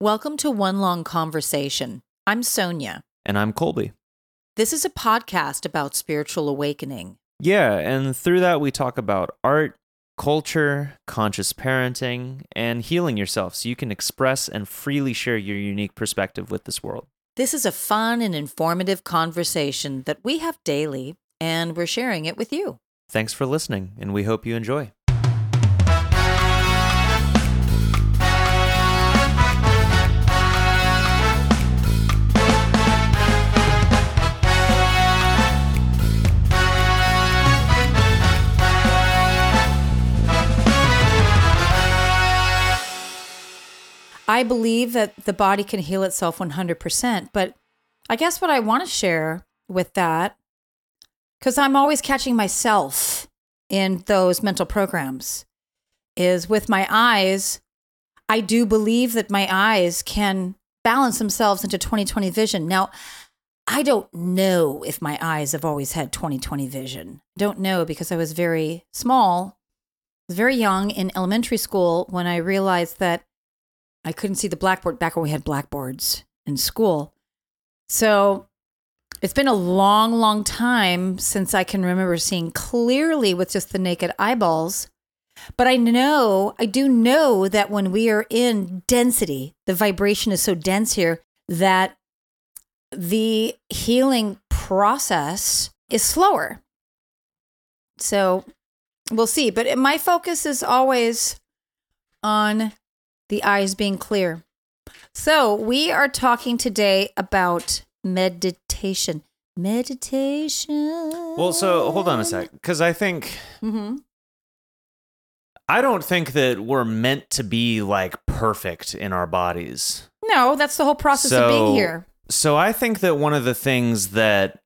Welcome to One Long Conversation. I'm Sonia. And I'm Colby. This is a podcast about spiritual awakening. Yeah, and through that, we talk about art, culture, conscious parenting, and healing yourself so you can express and freely share your unique perspective with this world. This is a fun and informative conversation that we have daily, and we're sharing it with you. Thanks for listening, and we hope you enjoy. I believe that the body can heal itself 100%. But I guess what I want to share with that, because I'm always catching myself in those mental programs, is with my eyes. I do believe that my eyes can balance themselves into 2020 vision. Now, I don't know if my eyes have always had 2020 vision. Don't know because I was very small, very young in elementary school when I realized that I couldn't see the blackboard back when we had blackboards in school. So it's been a long, long time since I can remember seeing clearly with just the naked eyeballs. But I know, I do know that when we are in density, the vibration is so dense here that the healing process is slower. So we'll see. But my focus is always on the eyes being clear. So, we are talking today about meditation. Meditation. Well, so hold on a sec, because I think. Mm-hmm. I don't think that we're meant to be like perfect in our bodies. No, that's the whole process so, of being here. So I think that one of the things that,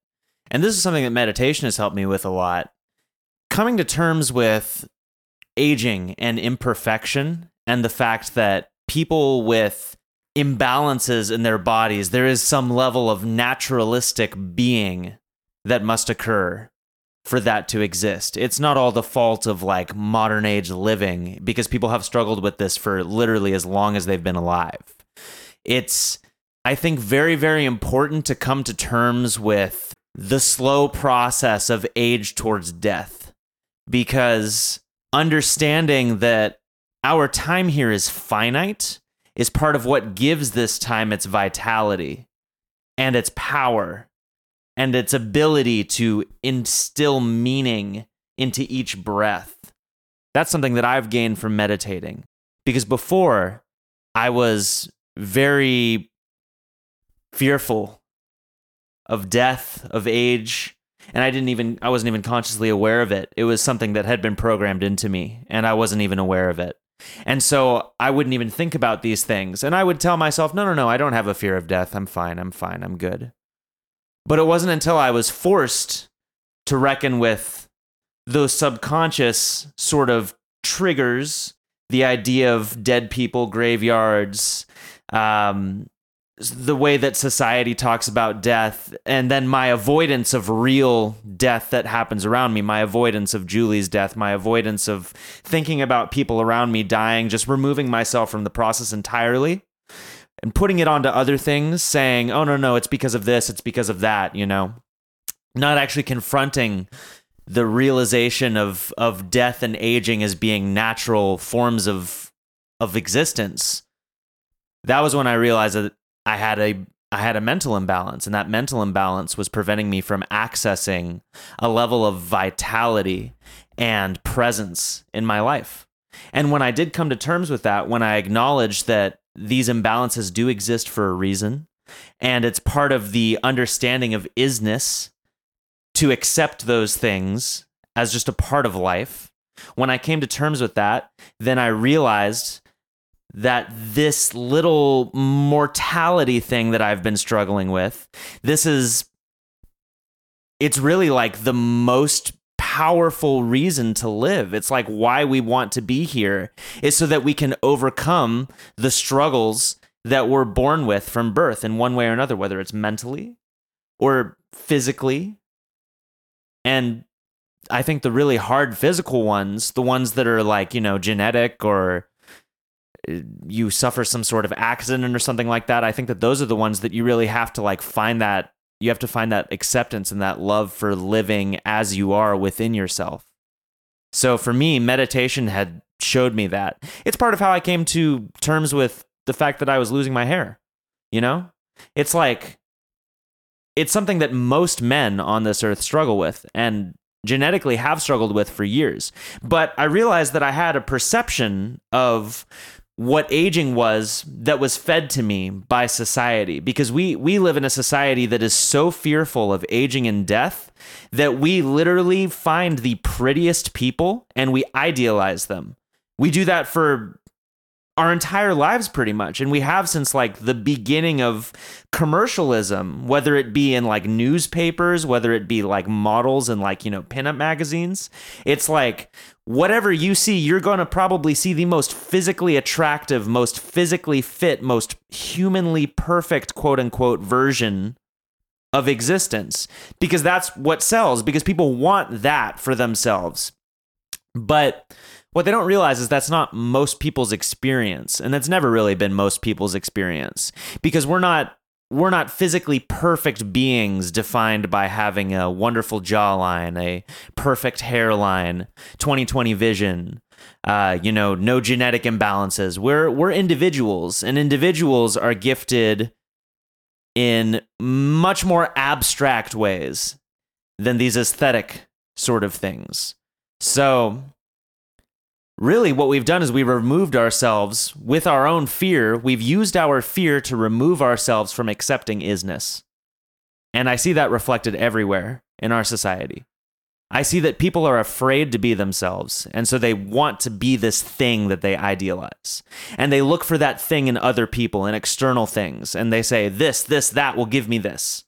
and this is something that meditation has helped me with a lot, coming to terms with aging and imperfection and the fact that people with imbalances in their bodies, there is some level of naturalistic being that must occur for that to exist. It's not all the fault of like modern age living because people have struggled with this for literally as long as they've been alive. It's, I think, very, very important to come to terms with the slow process of age towards death because understanding that our time here is finite is part of what gives this time its vitality and its power and its ability to instill meaning into each breath. That's something that I've gained from meditating because before I was very fearful of death, of age, and I didn't even I wasn't even consciously aware of it. It was something that had been programmed into me and I wasn't even aware of it. And so I wouldn't even think about these things. And I would tell myself, no, no, no, I don't have a fear of death. I'm fine. I'm fine. I'm good. But it wasn't until I was forced to reckon with those subconscious sort of triggers the idea of dead people, graveyards, um, the way that society talks about death and then my avoidance of real death that happens around me my avoidance of Julie's death my avoidance of thinking about people around me dying just removing myself from the process entirely and putting it onto other things saying oh no no it's because of this it's because of that you know? Not actually confronting the realization of of death and aging as being natural forms of of existence. That was when i realized that I had a I had a mental imbalance, and that mental imbalance was preventing me from accessing a level of vitality and presence in my life. And when I did come to terms with that, when I acknowledged that these imbalances do exist for a reason, and it's part of the understanding of isness to accept those things as just a part of life, when I came to terms with that, then I realized that this little mortality thing that I've been struggling with, this is, it's really like the most powerful reason to live. It's like why we want to be here is so that we can overcome the struggles that we're born with from birth in one way or another, whether it's mentally or physically. And I think the really hard physical ones, the ones that are like, you know, genetic or you suffer some sort of accident or something like that, I think that those are the ones that you really have to like find that you have to find that acceptance and that love for living as you are within yourself. So for me, meditation had showed me that. It's part of how I came to terms with the fact that I was losing my hair. You know? It's like it's something that most men on this earth struggle with and genetically have struggled with for years. But I realized that I had a perception of what aging was that was fed to me by society. Because we we live in a society that is so fearful of aging and death that we literally find the prettiest people and we idealize them. We do that for our entire lives pretty much. And we have since like the beginning of commercialism whether it be in like newspapers whether it be like models and like you know pinup magazines. It's like whatever you see you're going to probably see the most physically attractive most physically fit most humanly perfect quote unquote version of existence. Because that's what sells because people want that for themselves. But what they don't realize is that's not most people's experience. And that's never really been most people's experience. Because we're not we're not physically perfect beings defined by having a wonderful jawline, a perfect hairline, 20/20 vision, uh, you know, no genetic imbalances. We're we're individuals, and individuals are gifted in much more abstract ways than these aesthetic sort of things. So really what we've done is we've removed ourselves with our own fear. We've used our fear to remove ourselves from accepting isness. And I see that reflected everywhere in our society. I see that people are afraid to be themselves. And so they want to be this thing that they idealize. And they look for that thing in other people, in external things. And they say, this, this, that will give me this.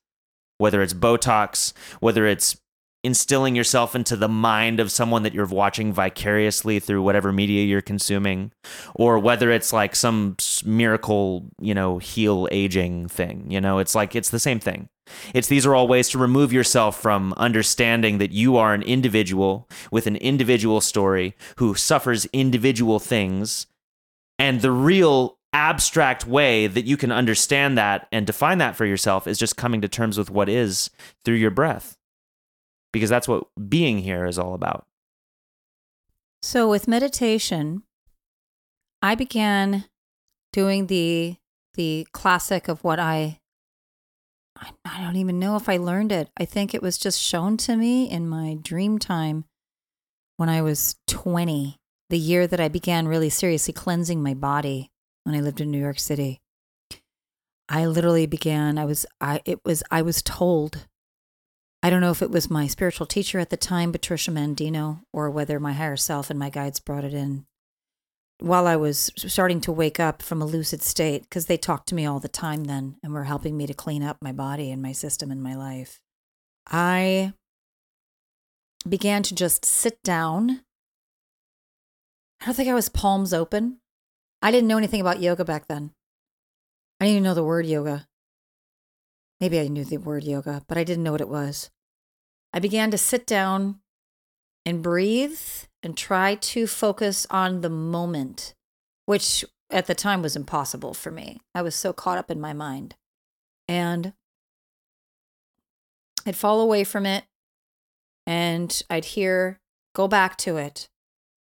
Whether it's Botox, whether it's instilling yourself into the mind of someone that you're watching vicariously through whatever media you're consuming or whether it's like some miracle you know heal aging thing you know? It's like it's the same thing. It's these are all ways to remove yourself from understanding that you are an individual with an individual story who suffers individual things and the real abstract way that you can understand that and define that for yourself is just coming to terms with what is through your breath because that's what being here is all about. So, with meditation, I began doing the the classic of what I I don't even know if I learned it. I think it was just shown to me in my dream time when I was 20, the year that I began really seriously cleansing my body when I lived in New York City. I literally began I was I it was I was told I don't know if it was my spiritual teacher at the time, Patricia Mandino, or whether my higher self and my guides brought it in while I was starting to wake up from a lucid state, because they talked to me all the time then and were helping me to clean up my body and my system and my life. I began to just sit down. I don't think I was palms open. I didn't know anything about yoga back then. I didn't even know the word yoga. Maybe I knew the word yoga, but I didn't know what it was. I began to sit down and breathe and try to focus on the moment, which at the time was impossible for me. I was so caught up in my mind. And I'd fall away from it and I'd hear, go back to it,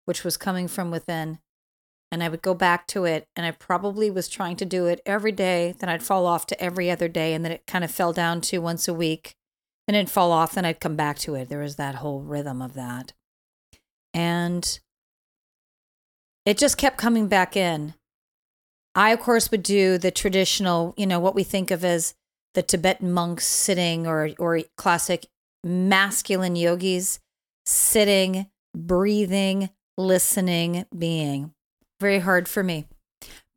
which was coming from within. And I would go back to it. And I probably was trying to do it every day. Then I'd fall off to every other day. And then it kind of fell down to once a week and it'd fall off, then I'd come back to it. There was that whole rhythm of that. And it just kept coming back in. I, of course, would do the traditional, you know, what we think of as the Tibetan monks sitting or, or classic masculine yogis sitting, breathing, listening, being. Very hard for me.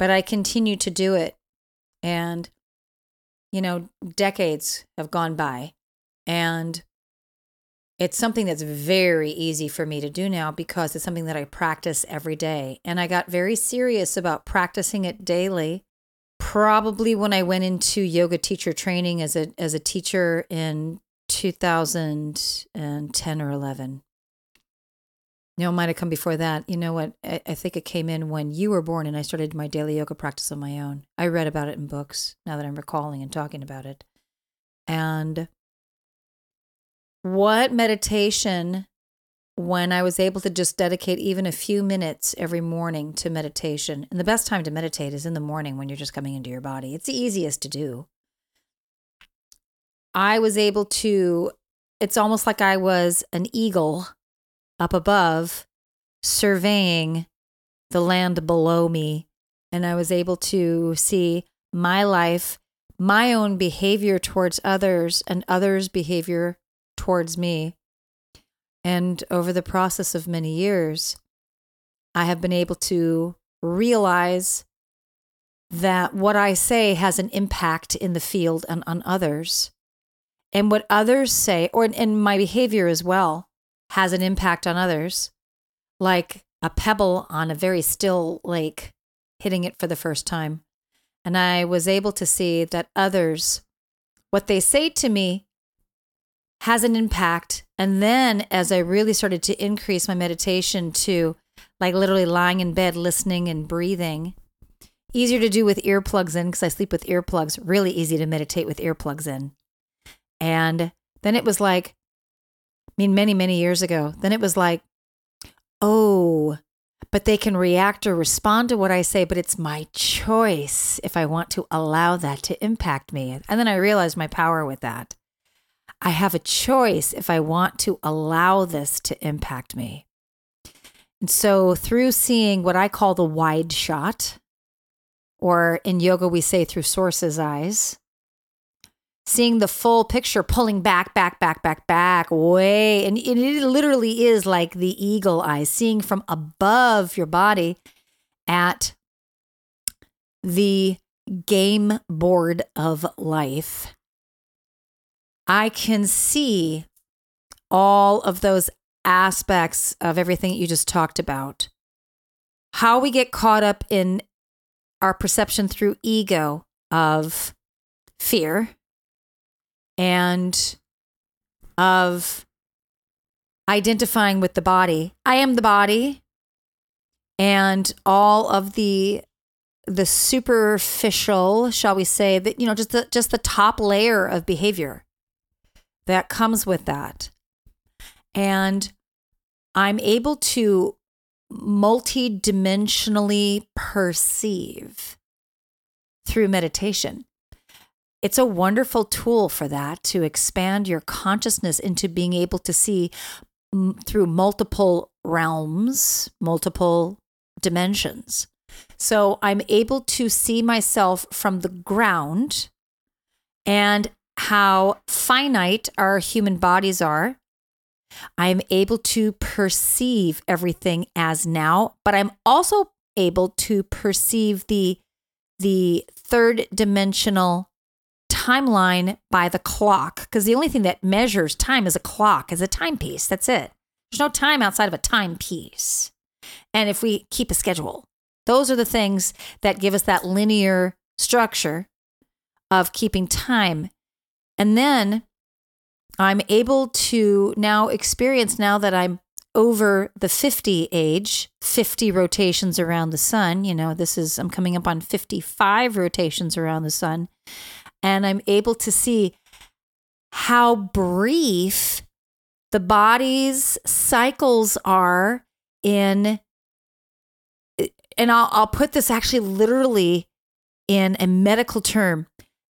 But I continue to do it. And, you know, decades have gone by. And it's something that's very easy for me to do now because it's something that I practice every day. And I got very serious about practicing it daily. Probably when I went into yoga teacher training as a as a teacher in 2010 or 11. No, it might have come before that. You know what? I, I think it came in when you were born and I started my daily yoga practice on my own. I read about it in books now that I'm recalling and talking about it. And what meditation, when I was able to just dedicate even a few minutes every morning to meditation, and the best time to meditate is in the morning when you're just coming into your body, it's the easiest to do. I was able to, it's almost like I was an eagle up above surveying the land below me. And I was able to see my life, my own behavior towards others, and others' behavior towards me. And over the process of many years, I have been able to realize that what I say has an impact in the field and on others. And what others say, or in my behavior as well, has an impact on others, like a pebble on a very still lake hitting it for the first time. And I was able to see that others, what they say to me, has an impact. And then as I really started to increase my meditation to like literally lying in bed, listening and breathing, easier to do with earplugs in because I sleep with earplugs, really easy to meditate with earplugs in. And then it was like, I mean, many, many years ago. Then it was like, oh, but they can react or respond to what I say, but it's my choice if I want to allow that to impact me. And then I realized my power with that. I have a choice if I want to allow this to impact me. And so, through seeing what I call the wide shot, or in yoga, we say through source's eyes, seeing the full picture, pulling back, back, back, back, back, way. And it literally is like the eagle eye, seeing from above your body at the game board of life. I can see all of those aspects of everything that you just talked about. How we get caught up in our perception through ego of fear, and of identifying with the body. I am the body and all of the the superficial, shall we say, that you know, just the just the top layer of behavior that comes with that. And I'm able to multidimensionally perceive through meditation. It's a wonderful tool for that to expand your consciousness into being able to see m- through multiple realms, multiple dimensions. So I'm able to see myself from the ground and how finite our human bodies are. I'm able to perceive everything as now, but I'm also able to perceive the the third dimensional timeline by the clock because the only thing that measures time is a clock, is a timepiece. That's it. There's no time outside of a timepiece. And if we keep a schedule, those are the things that give us that linear structure of keeping time. And then I'm able to now experience, now that I'm over the 50 age, 50 rotations around the sun. You know, this is, I'm coming up on 55 rotations around the sun and I'm able to see how brief the body's cycles are in and I'll, I'll put this actually literally in a medical term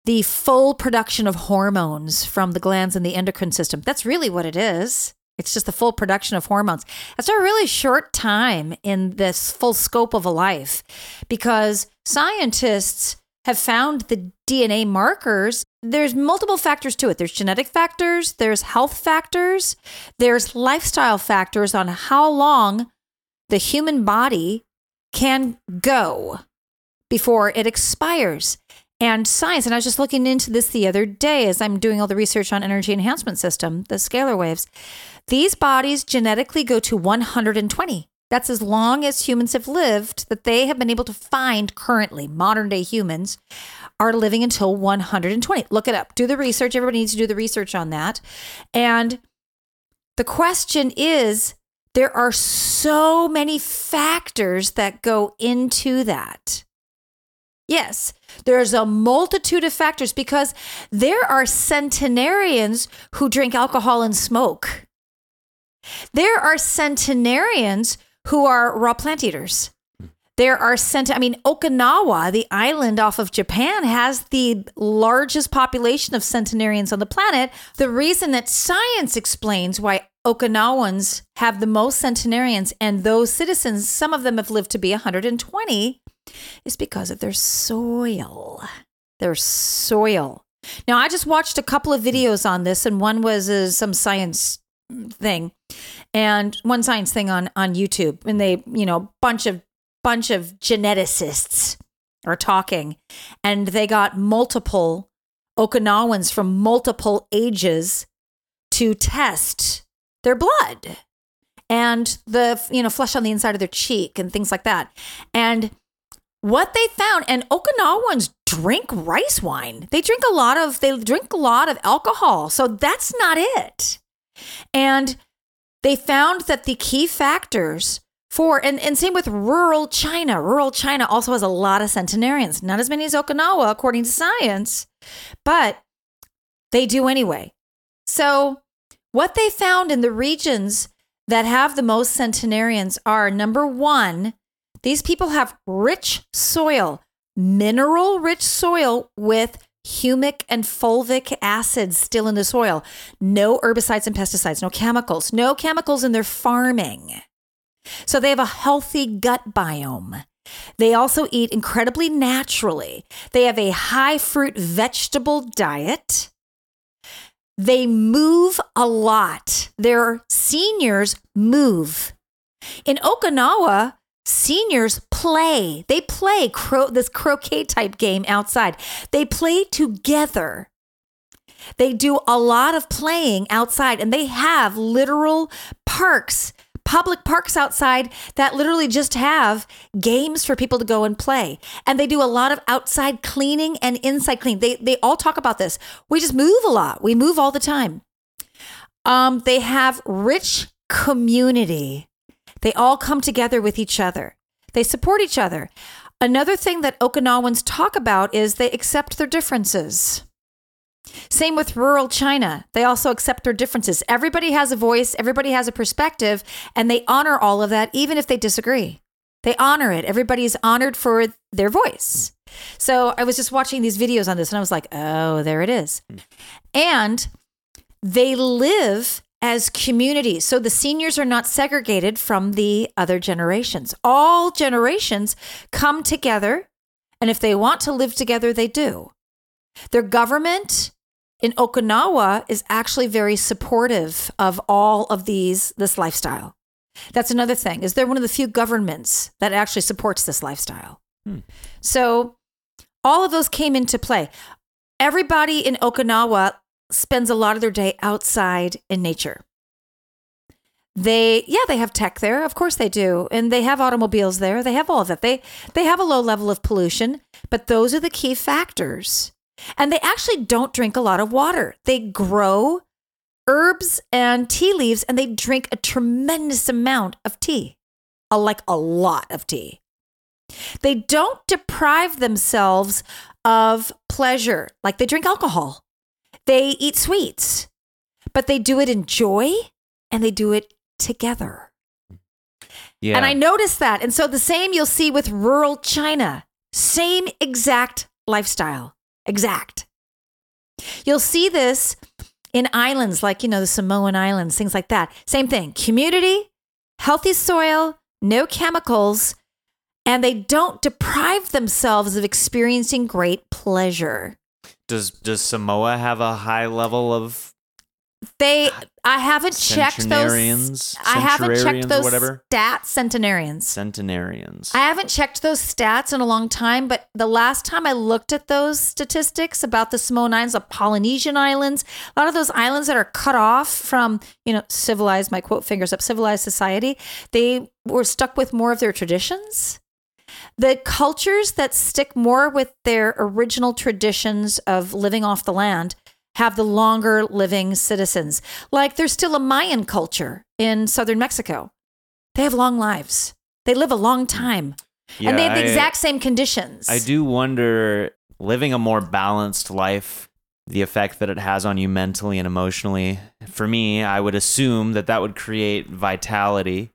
the full production of hormones from the glands in the endocrine system. That's really what it is. It's just the full production of hormones. That's a really short time in this full scope of a life because scientists have found the DNA markers, there's multiple factors to it. There's genetic factors, there's health factors, there's lifestyle factors on how long the human body can go before it expires. And science, and I was just looking into this the other day as I'm doing all the research on energy enhancement system, the scalar waves. These bodies genetically go to 120. That's as long as humans have lived that they have been able to find currently. Modern day humans are living until 120. Look it up. Do the research. Everybody needs to do the research on that. And the question is There are so many factors that go into that. Yes, there's a multitude of factors because there are centenarians who drink alcohol and smoke. There are centenarians who are raw plant eaters. There are cent I mean Okinawa, the island off of Japan has the largest population of centenarians on the planet. The reason that science explains why Okinawans have the most centenarians and those citizens, some of them have lived to be 120, is because of their soil. Their soil. Now, I just watched a couple of videos on this, and one was uh, some science thing, and one science thing on on YouTube, and they, you know, bunch of bunch of geneticists are talking, and they got multiple Okinawans from multiple ages to test their blood and the you know flesh on the inside of their cheek and things like that, and what they found and okinawans drink rice wine. They drink a lot of they drink a lot of alcohol so that's not it. And they found that the key factors for and, and same with rural china. Rural china also has a lot of centenarians not as many as okinawa according to science but they do anyway. So what they found in the regions that have the most centenarians are number one these people have rich soil, mineral rich soil with humic and fulvic acids still in the soil. No herbicides and pesticides, no chemicals, no chemicals in their farming. So they have a healthy gut biome. They also eat incredibly naturally. They have a high fruit vegetable diet. They move a lot. Their seniors move. In Okinawa, seniors play. They play cro- this croquet type game outside. They play together. They do a lot of playing outside and they have literal parks, public parks outside that literally just have games for people to go and play. And they do a lot of outside cleaning and inside cleaning. They they all talk about this. We just move a lot. We move all the time. Um, they have rich community. They all come together with each other. They support each other. Another thing that Okinawans talk about is they accept their differences. Same with rural China. They also accept their differences. Everybody has a voice, everybody has a perspective, and they honor all of that, even if they disagree. They honor it. Everybody is honored for their voice. So I was just watching these videos on this and I was like, oh, there it is. Hmm. And they live as communities. So the seniors are not segregated from the other generations. All generations come together, and if they want to live together, they do. Their government in Okinawa is actually very supportive of all of these this lifestyle. That's another thing. Is they're one of the few governments that actually supports this lifestyle. Hmm. So all of those came into play. Everybody in Okinawa spends a lot of their day outside in nature. They yeah, they have tech there. Of course they do. And they have automobiles there. They have all of that. They they have a low level of pollution, but those are the key factors. And they actually don't drink a lot of water. They grow herbs and tea leaves and they drink a tremendous amount of tea. Like a lot of tea. They don't deprive themselves of pleasure like they drink alcohol. They eat sweets, but they do it in joy and they do it together. Yeah. And I noticed that. And so the same you'll see with rural China, same exact lifestyle, exact. You'll see this in islands like, you know, the Samoan Islands, things like that. Same thing community, healthy soil, no chemicals, and they don't deprive themselves of experiencing great pleasure. Does does Samoa have a high level of they I haven't checked those I haven't checked those whatever? stats centenarians. Centenarians. I haven't checked those stats in a long time, but the last time I looked at those statistics about the Samoan Islands, the Polynesian Islands, a lot of those islands that are cut off from, you know, civilized, my quote fingers up, civilized society, they were stuck with more of their traditions. The cultures that stick more with their original traditions of living off the land have the longer living citizens. Like there's still a Mayan culture in southern Mexico. they have long lives. They live a long time. and they have the I- exact same conditions. I do wonder living a more balanced life, the effect that it has on you mentally and emotionally. For me, I would assume that that would create vitality.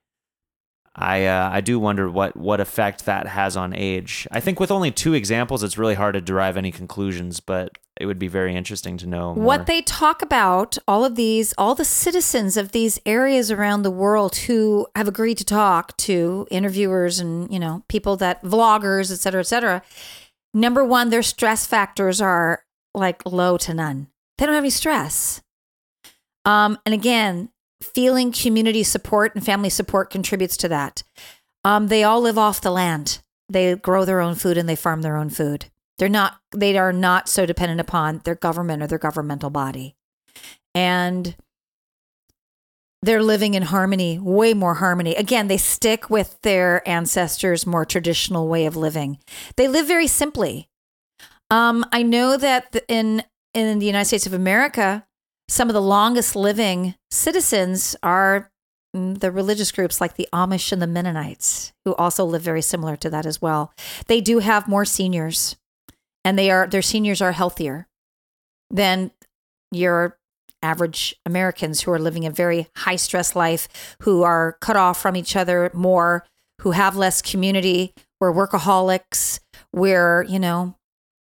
I uh, I do wonder what what effect that has on age. I think with only two examples, it's really hard to derive any conclusions, but it would be very interesting to know more. what they talk about all of these all the citizens of these areas around the world who have agreed to talk to interviewers and you know people that vloggers et cetera et cetera number one their stress factors are like low to none they don't have any stress um, and again feeling community support and family support contributes to that um, they all live off the land they grow their own food and they farm their own food they're not they are not so dependent upon their government or their governmental body. And they're living in harmony, way more harmony. Again, they stick with their ancestors' more traditional way of living. They live very simply. Um, I know that in in the United States of America, some of the longest living citizens are mm, the religious groups like the Amish and the Mennonites, who also live very similar to that as well. They do have more seniors, and they are their seniors are healthier than your average Americans who are living a very high stress life, who are cut off from each other more, who have less community. We're workaholics. We're, you know,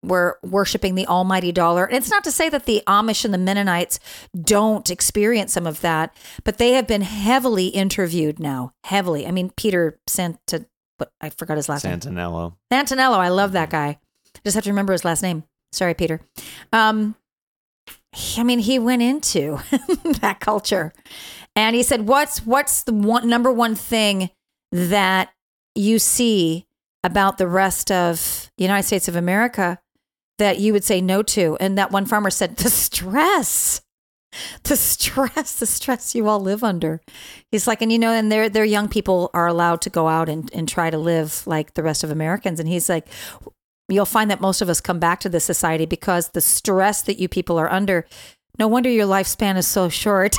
we're worshiping the almighty dollar. And it's not to say that the Amish and the Mennonites don't experience some of that, but they have been heavily interviewed now. Heavily. I mean, Peter sent to, but I forgot his last name. Santenello. Santenello. I love that guy. I just have to remember his last name. Sorry, Peter. Um, he- I mean, he went into that culture, and he said, "What's what's the one number one thing that you see about the rest of the United States of America that you would say no to?" And that one farmer said, "The stress." The stress, the stress you all live under. He's like, and you know, and their their young people are allowed to go out and, and try to live like the rest of Americans. And he's like, you'll find that most of us come back to this society because the stress that you people are under. No wonder your lifespan is so short.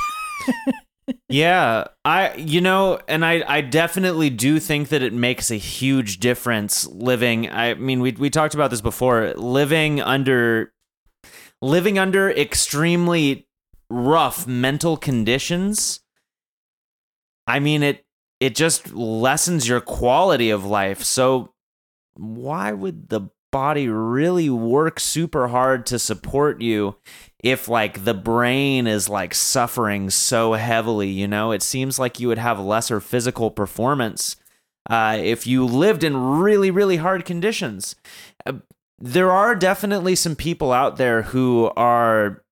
Yeah, I you know, and I I definitely do think that it makes a huge difference living. I mean, we we talked about this before. Living under living under extremely rough mental conditions. I mean, it it just lessens your quality of life. So why would the body really work super hard to support you if like the brain is like suffering so heavily you know it seems like you would have lesser physical performance uh, if you lived in really really hard conditions. Uh, there are definitely some people out there who are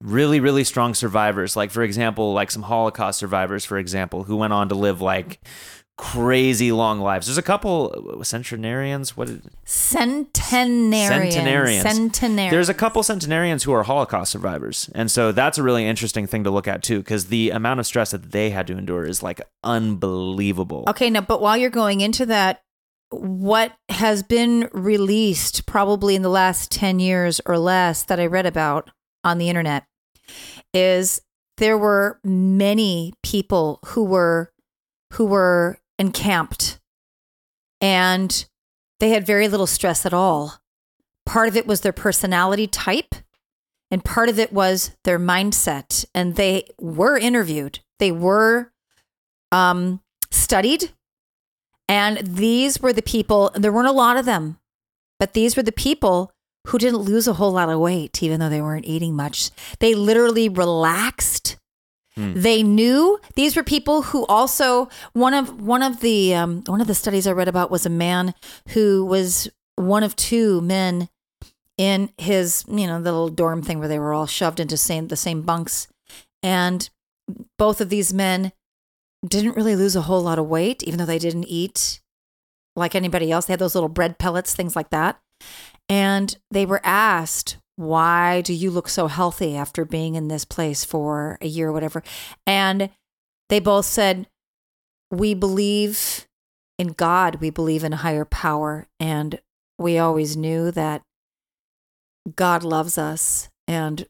really really strong survivors like for example like some holocaust survivors for example who went on to live like crazy long lives there's a couple uh, centenarians what did, Centenarians. Centenarians. Centenarians. there's a couple centenarians who are Holocaust survivors. And so that's a really interesting thing to look at too, because the amount of stress that they had to endure is like unbelievable. Okay, now, but while you're going into that, what has been released probably in the last 10 years or less that I read about on the internet is there were many people who were who were encamped and they had very little stress at all. Part of it was their personality type and part of it was their mindset and they were interviewed. They were um studied and these were the people, and there weren't a lot of them, but these were the people who didn't lose a whole lot of weight, even though they weren't eating much. They literally relaxed. Hmm. They knew these were people who also one of one of the um, one of the studies I read about was a man who was one of two men in his you know the little dorm thing where they were all shoved into same the same bunks, and both of these men didn't really lose a whole lot of weight, even though they didn't eat like anybody else. They had those little bread pellets, things like that. And they were asked, Why do you look so healthy after being in this place for a year or whatever? And they both said, We believe in God, we believe in a higher power. And we always knew that God loves us. And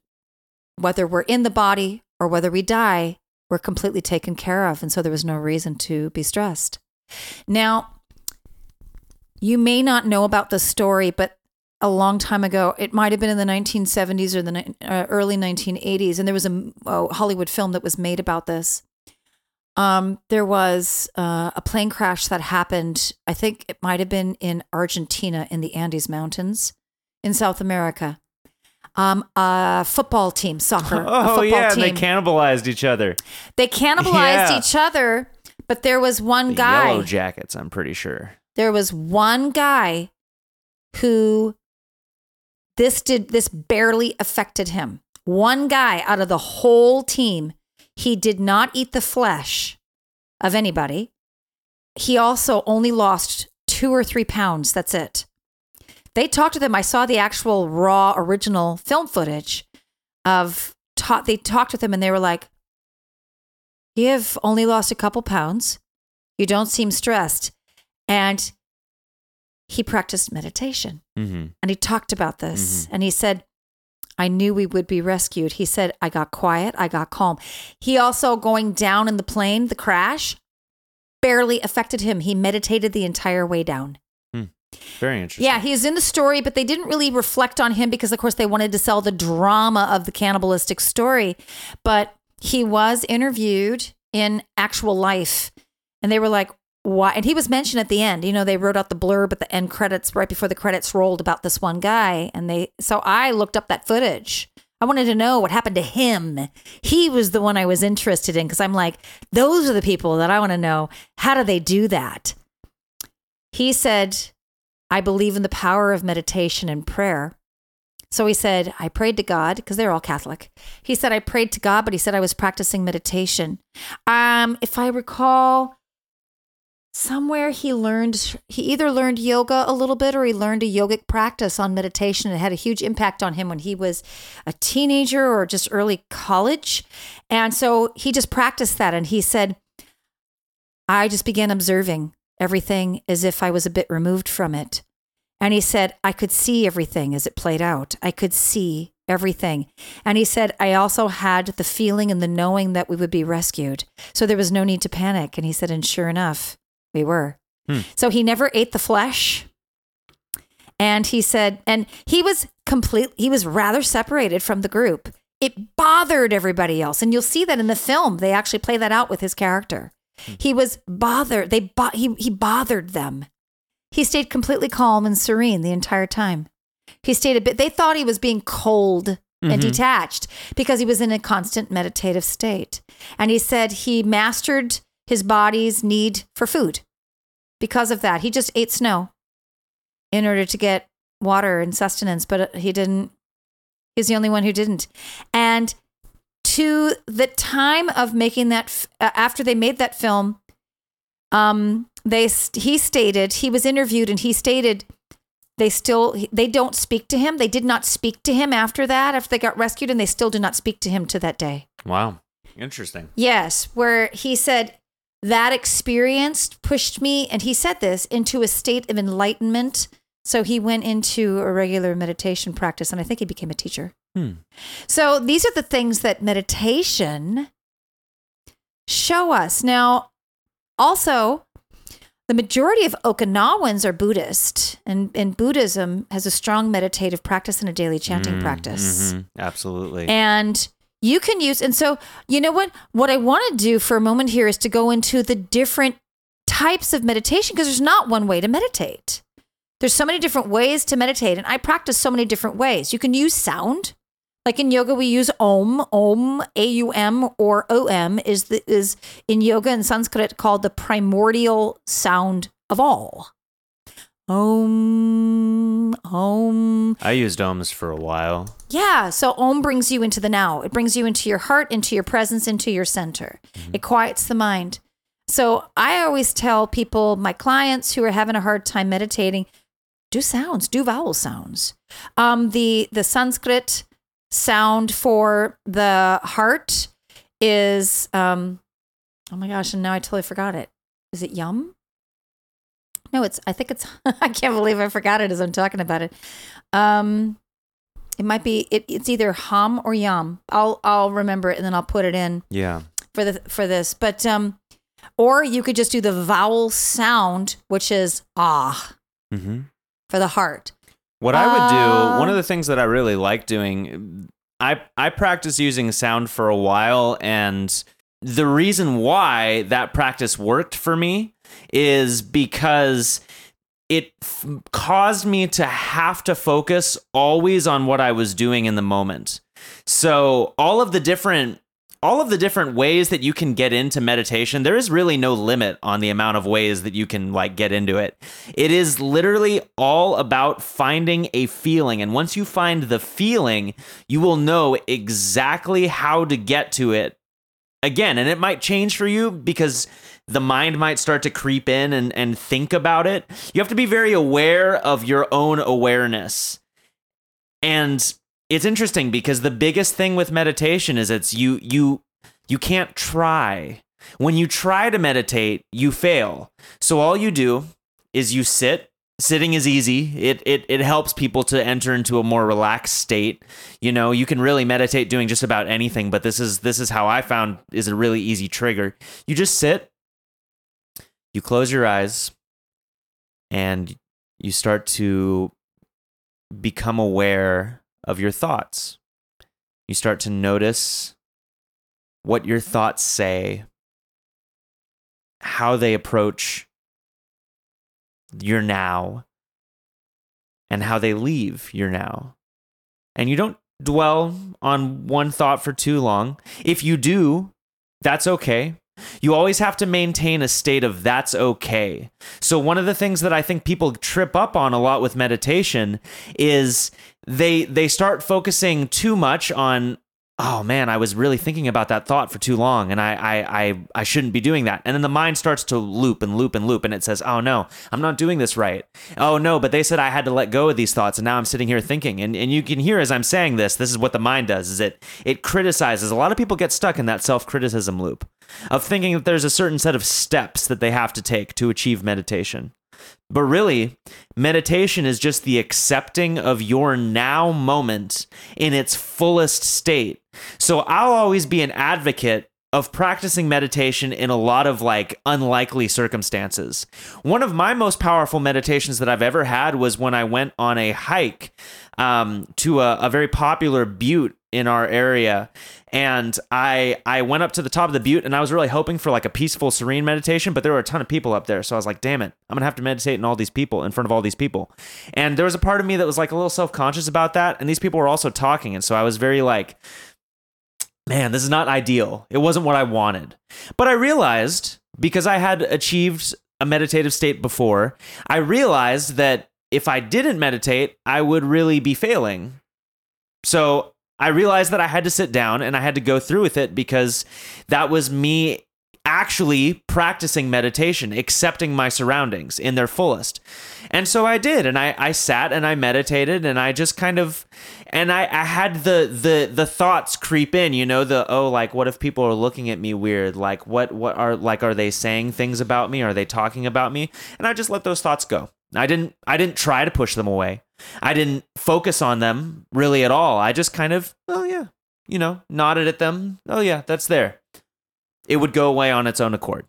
whether we're in the body or whether we die, we're completely taken care of. And so there was no reason to be stressed. Now, you may not know about the story, but a long time ago, it might have been in the 1970s or the ni- uh, early 1980s, and there was a, a Hollywood film that was made about this. Um, there was uh, a plane crash that happened. I think it might have been in Argentina in the Andes Mountains in South America. Um, a football team, soccer. a Oh football yeah, and they cannibalized each other. They cannibalized Yeah. each other, but there was one The guy. Yellow Jackets, I'm pretty sure. there was one guy who this did this barely affected him. One guy out of the whole team, he did not eat the flesh of anybody. He also only lost two or three pounds. That's it. They talked to them. I saw the actual raw original film footage of taught they talked with him and they were like, You have only lost a couple pounds. You don't seem stressed. And he practiced meditation. Mm-hmm. and he talked about this. And he said i knew we would be rescued. He said i got quiet. I got calm. He also going down in the plane the crash barely affected him. He meditated the entire way down. Very interesting. yeah he was in the story but they didn't really reflect on him because of course they wanted to sell the drama of the cannibalistic story. But he was interviewed in actual life. And they were like why and he was mentioned at the end you know they wrote out the blurb at the end credits right before the credits rolled about this one guy and they so i looked up that footage. I wanted to know what happened to him. He was the one i was interested in because i'm like those are the people that i want to know. How do they do that? He said i believe in the power of meditation and prayer. So he said, I prayed to God because they're all Catholic. He said, I prayed to God, but he said I was practicing meditation. Um, if I recall, somewhere he learned, he either learned yoga a little bit or he learned a yogic practice on meditation. It had a huge impact on him when he was a teenager or just early college. And so he just practiced that. And he said, I just began observing everything as if I was a bit removed from it. And he said, I could see everything as it played out. I could see everything. And he said, I also had the feeling and the knowing that we would be rescued. So there was no need to panic. And he said, and sure enough, we were. Hmm. So he never ate the flesh. And he said, and he was complete, he was rather separated from the group. It bothered everybody else. And you'll see that in the film. They actually play that out with his character. He was bothered. They bo- he, he bothered them. He stayed completely calm and serene the entire time. He stayed a bit, they thought he was being cold and Mhm. detached because he was in a constant meditative state. And he said he mastered his body's need for food. Because of that, he just ate snow in order to get water and sustenance, but uh, he didn't, he's the only one who didn't. And to the time of making that, f- uh, after they made that film, um, they he stated he was interviewed and he stated they still they don't speak to him. They did not speak to him after that after they got rescued, and they still do not speak to him to that day. Wow. Interesting. Yes, where he said that experience pushed me, and he said this into a state of enlightenment. So he went into a regular meditation practice, and I think he became a teacher. Hmm. So these are the things that meditation show us. Now, also, the majority of Okinawans are Buddhist, and, and Buddhism has a strong meditative practice and a daily chanting Mm, practice. mhm. Absolutely. And you can use, and so, you know what? What I want to do for a moment here is to go into the different types of meditation because there's not one way to meditate. There's so many different ways to meditate, and I practice so many different ways. You can use sound. Like in yoga, we use Om, Om, A U M, or O M is the, is in yoga and Sanskrit called the primordial sound of all. Om, Om, I used ohms for a while. yeah. So Om brings you into the now. It brings you into your heart, into your presence, into your center. It quiets the mind. So I always tell people, my clients who are having a hard time meditating, do sounds, do vowel sounds. Um, the the Sanskrit sound for the heart is um, oh my gosh, and now I totally forgot it. Is it yum? No, it's I think it's I can't believe I forgot it as I'm talking about it. Um it might be it, it's either hum or yum. I'll I'll remember it and then I'll put it in. Yeah. for the for this, but um, or you could just do the vowel sound, which is ah Mm-hmm. for the heart. What I would do, one Uh, of the things that I really like doing, I I practice using sound for a while, and the reason why that practice worked for me is because it f- caused me to have to focus always on what I was doing in the moment. So all of the different all of the different ways that you can get into meditation, there is really no limit on the amount of ways that you can like get into it. It is literally all about finding a feeling. And once you find the feeling, you will know exactly how to get to it again. And it might change for you because the mind might start to creep in and, and think about it. You have to be very aware of your own awareness. And it's interesting because the biggest thing with meditation is it's you you you can't try. When you try to meditate, you fail. So all you do is you sit. Sitting is easy. It it it helps people to enter into a more relaxed state. You know, you can really meditate doing just about anything, but this is this is how I found is a really easy trigger. You just sit, you close your eyes, and you start to become aware of your thoughts. You start to notice what your thoughts say, how they approach your now, and how they leave your now. And you don't dwell on one thought for too long. If you do, that's okay. You always have to maintain a state of that's okay. So, one of the things that I think people trip up on a lot with meditation is they they start focusing too much on oh man i was really thinking about that thought for too long and I, I i i shouldn't be doing that. And then the mind starts to loop and loop and loop and it says oh no i'm not doing this right. Oh no but they said i had to let go of these thoughts and now i'm sitting here thinking. And and you can hear as i'm saying this this is what the mind does is it it criticizes. A lot of people get stuck in that self-criticism loop of thinking that there's a certain set of steps that they have to take to achieve meditation but really, meditation is just the accepting of your now moment in its fullest state. So I'll always be an advocate of practicing meditation in a lot of like unlikely circumstances. One of my most powerful meditations that I've ever had was when I went on a hike um, to a, a very popular butte in our area and I I went up to the top of the butte and I was really hoping for like a peaceful serene meditation but there were a ton of people up there so I was like damn it I'm to have to meditate in all these people in front of all these people and there was a part of me that was like a little self-conscious about that and these people were also talking and so I was very like man this is not ideal. It wasn't what I wanted. But I realized because I had achieved a meditative state before I realized that if I didn't meditate I would really be failing. So I realized that I had to sit down and I had to go through with it because that was me actually practicing meditation, accepting my surroundings in their fullest. And so I did. And I, I sat and I meditated and I just kind of and I, I had the the the thoughts creep in, you know, the oh like what if people are looking at me weird? Like what what are like are they saying things about me? Are they talking about me? And I just let those thoughts go. I didn't I didn't try to push them away. I didn't focus on them really at all. I just kind of, oh yeah, you know, nodded at them. Oh yeah, that's there. It would go away on its own accord.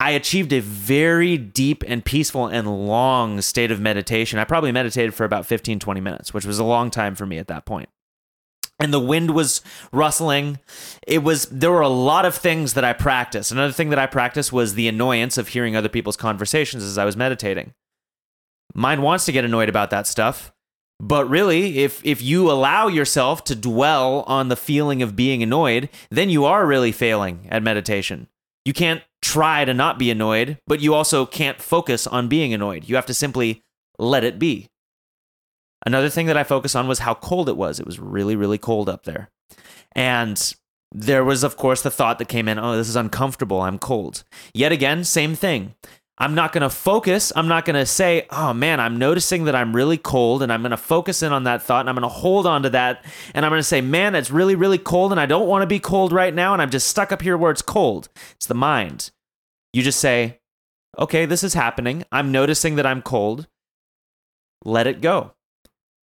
I achieved a very deep and peaceful and long state of meditation. I probably meditated for about 15, 20 minutes, which was a long time for me at that point. And the wind was rustling. It was, there were a lot of things that I practiced. Another thing that I practiced was the annoyance of hearing other people's conversations as I was meditating. Mind wants to get annoyed about that stuff. But really, if if you allow yourself to dwell on the feeling of being annoyed, then you are really failing at meditation. You can't try to not be annoyed, but you also can't focus on being annoyed. You have to simply let it be. Another thing that I focused on was how cold it was. It was really, really cold up there. And there was, of course, the thought that came in oh, this is uncomfortable. I'm cold. Yet again, same thing. I'm not going to focus. I'm not going to say, oh man, I'm noticing that I'm really cold and I'm going to focus in on that thought and I'm going to hold on to that. And I'm going to say, man, it's really, really cold and I don't want to be cold right now. And I'm just stuck up here where it's cold. It's the mind. You just say, okay, this is happening. I'm noticing that I'm cold. Let it go.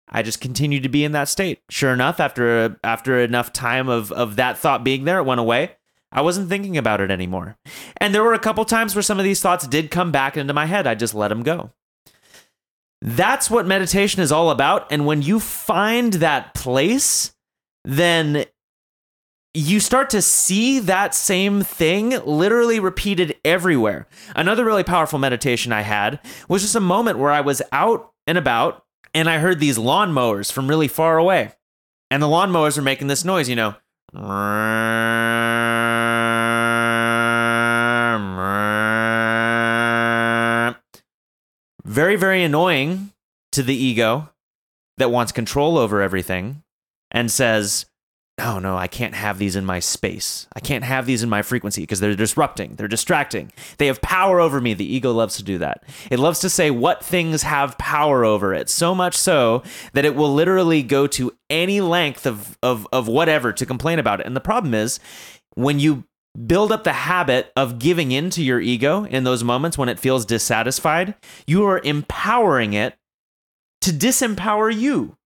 I just continued to be in that state. Sure enough, after after enough time of of that thought being there, it went away. I wasn't thinking about it anymore. And there were a couple times where some of these thoughts did come back into my head. I just let them go. That's what meditation is all about. And when you find that place, then you start to see that same thing literally repeated everywhere. Another really powerful meditation I had was just a moment where I was out and about and I heard these lawnmowers from really far away. And the lawnmowers are making this noise, you know. Very, very annoying to the ego that wants control over everything and says, oh no, I can't have these in my space. I can't have these in my frequency because they're disrupting, they're distracting. They have power over me. The ego loves to do that. It loves to say what things have power over it, so much so that it will literally go to any length of, of, of whatever to complain about it. And the problem is when you build up the habit of giving in to your ego in those moments when it feels dissatisfied, you are empowering it to disempower you.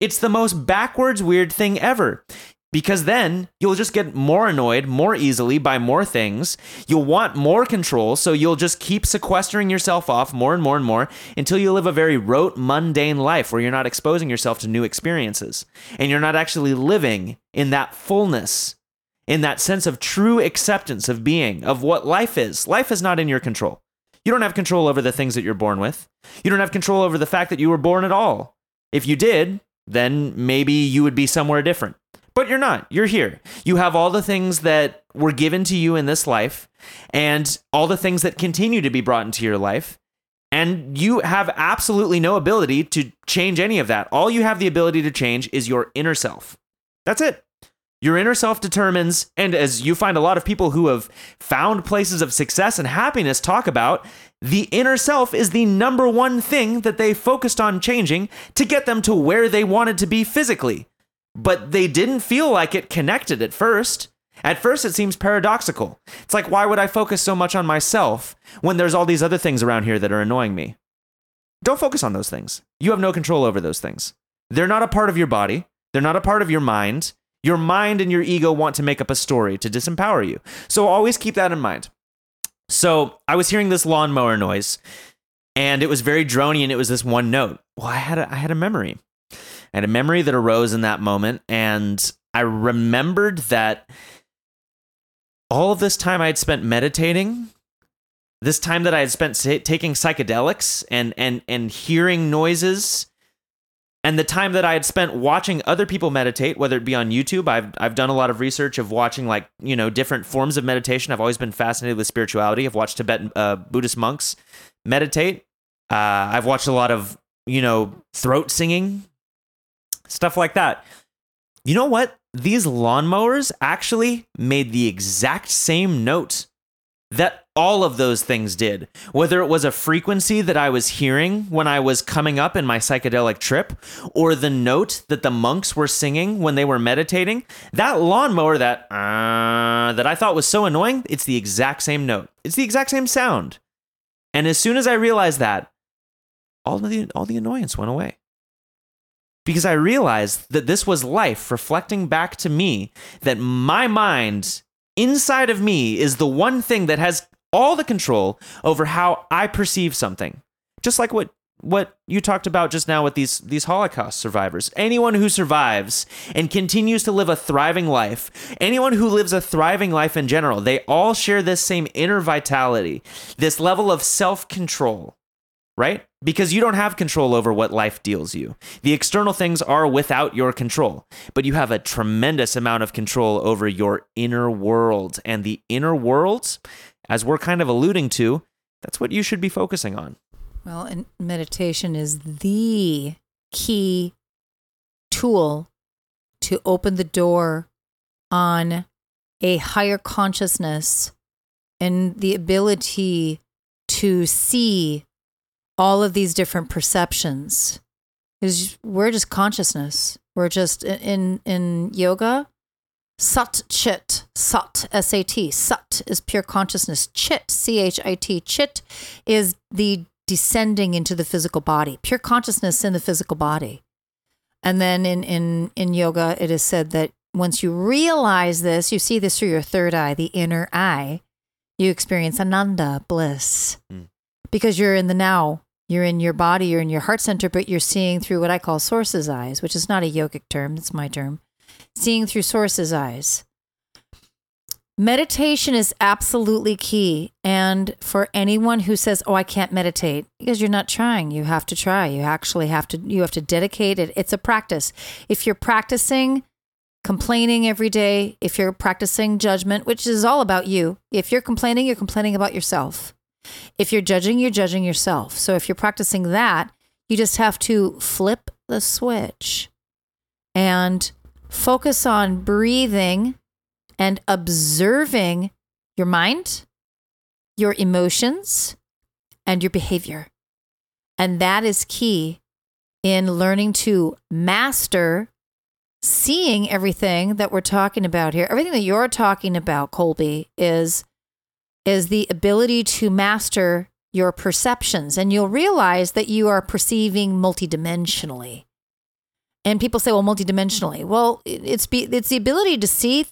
It's the most backwards weird thing ever. Because then you'll just get more annoyed more easily by more things. You'll want more control, so you'll just keep sequestering yourself off more and more and more until you live a very rote, mundane life where you're not exposing yourself to new experiences. And you're not actually living in that fullness, in that sense of true acceptance of being, of what life is. Life is not in your control. You don't have control over the things that you're born with. You don't have control over the fact that you were born at all. If you did, then maybe you would be somewhere different. But you're not. You're here. You have all the things that were given to you in this life and all the things that continue to be brought into your life. And you have absolutely no ability to change any of that. All you have the ability to change is your inner self. That's it. Your inner self determines, and as you find a lot of people who have found places of success and happiness talk about, the inner self is the number one thing that they focused on changing to get them to where they wanted to be physically. But they didn't feel like it connected at first. At first, it seems paradoxical. It's like, why would I focus so much on myself when there's all these other things around here that are annoying me? Don't focus on those things. You have no control over those things. They're not a part of your body, they're not a part of your mind. Your mind and your ego want to make up a story to disempower you. So always keep that in mind. So I was hearing this lawnmower noise, and it was very drony, and it was this one note. Well, I had a, I had a memory. I had a memory that arose in that moment, and I remembered that all of this time I had spent meditating, this time that I had spent taking psychedelics and and and hearing noises and the time that I had spent watching other people meditate, whether it be on YouTube, I've I've done a lot of research of watching like you know different forms of meditation. I've always been fascinated with spirituality. I've watched Tibetan uh, Buddhist monks meditate. Uh, I've watched a lot of you know throat singing, stuff like that. You know what? These lawnmowers actually made the exact same note that all of those things did. Whether it was a frequency that I was hearing when I was coming up in my psychedelic trip, or the note that the monks were singing when they were meditating, that lawnmower that uh, that I thought was so annoying, it's the exact same note. It's the exact same sound. And as soon as I realized that, all the all the annoyance went away. Because I realized that this was life reflecting back to me that my mind inside of me is the one thing that has all the control over how I perceive something. Just like what what you talked about just now with these these Holocaust survivors. Anyone who survives and continues to live a thriving life, anyone who lives a thriving life in general, they all share this same inner vitality, this level of self-control right? Because you don't have control over what life deals you. The external things are without your control, but you have a tremendous amount of control over your inner world. And the inner world, as we're kind of alluding to, that's what you should be focusing on. Well, and meditation is the key tool to open the door on a higher consciousness and the ability to see all of these different perceptions. Is we're just consciousness. We're just in in yoga sat chit sat s-a-t sat is pure consciousness. Chit c-h-i-t chit is the descending into the physical body pure consciousness in the physical body. And then in, in, in yoga, it is said that once you realize this, you see this through your third eye, the inner eye, you experience ananda, bliss, Mm. because you're in the now. You're in your body, you're in your heart center, but you're seeing through what I call source's eyes, which is not a yogic term, it's my term. Seeing through source's eyes. Meditation is absolutely key. And for anyone who says, Oh, I can't meditate, because you're not trying, you have to try. You actually have to, you have to dedicate it. It's a practice. If you're practicing complaining every day, if you're practicing judgment, which is all about you, if you're complaining, you're complaining about yourself. If you're judging, you're judging yourself. So if you're practicing that, you just have to flip the switch and focus on breathing and observing your mind, your emotions, and your behavior. And that is key in learning to master seeing everything that we're talking about here. Everything that you're talking about, Colby, is is the ability to master your perceptions and you'll realize that you are perceiving multidimensionally. And people say, well, multidimensionally. Well, it's be, it's the ability to see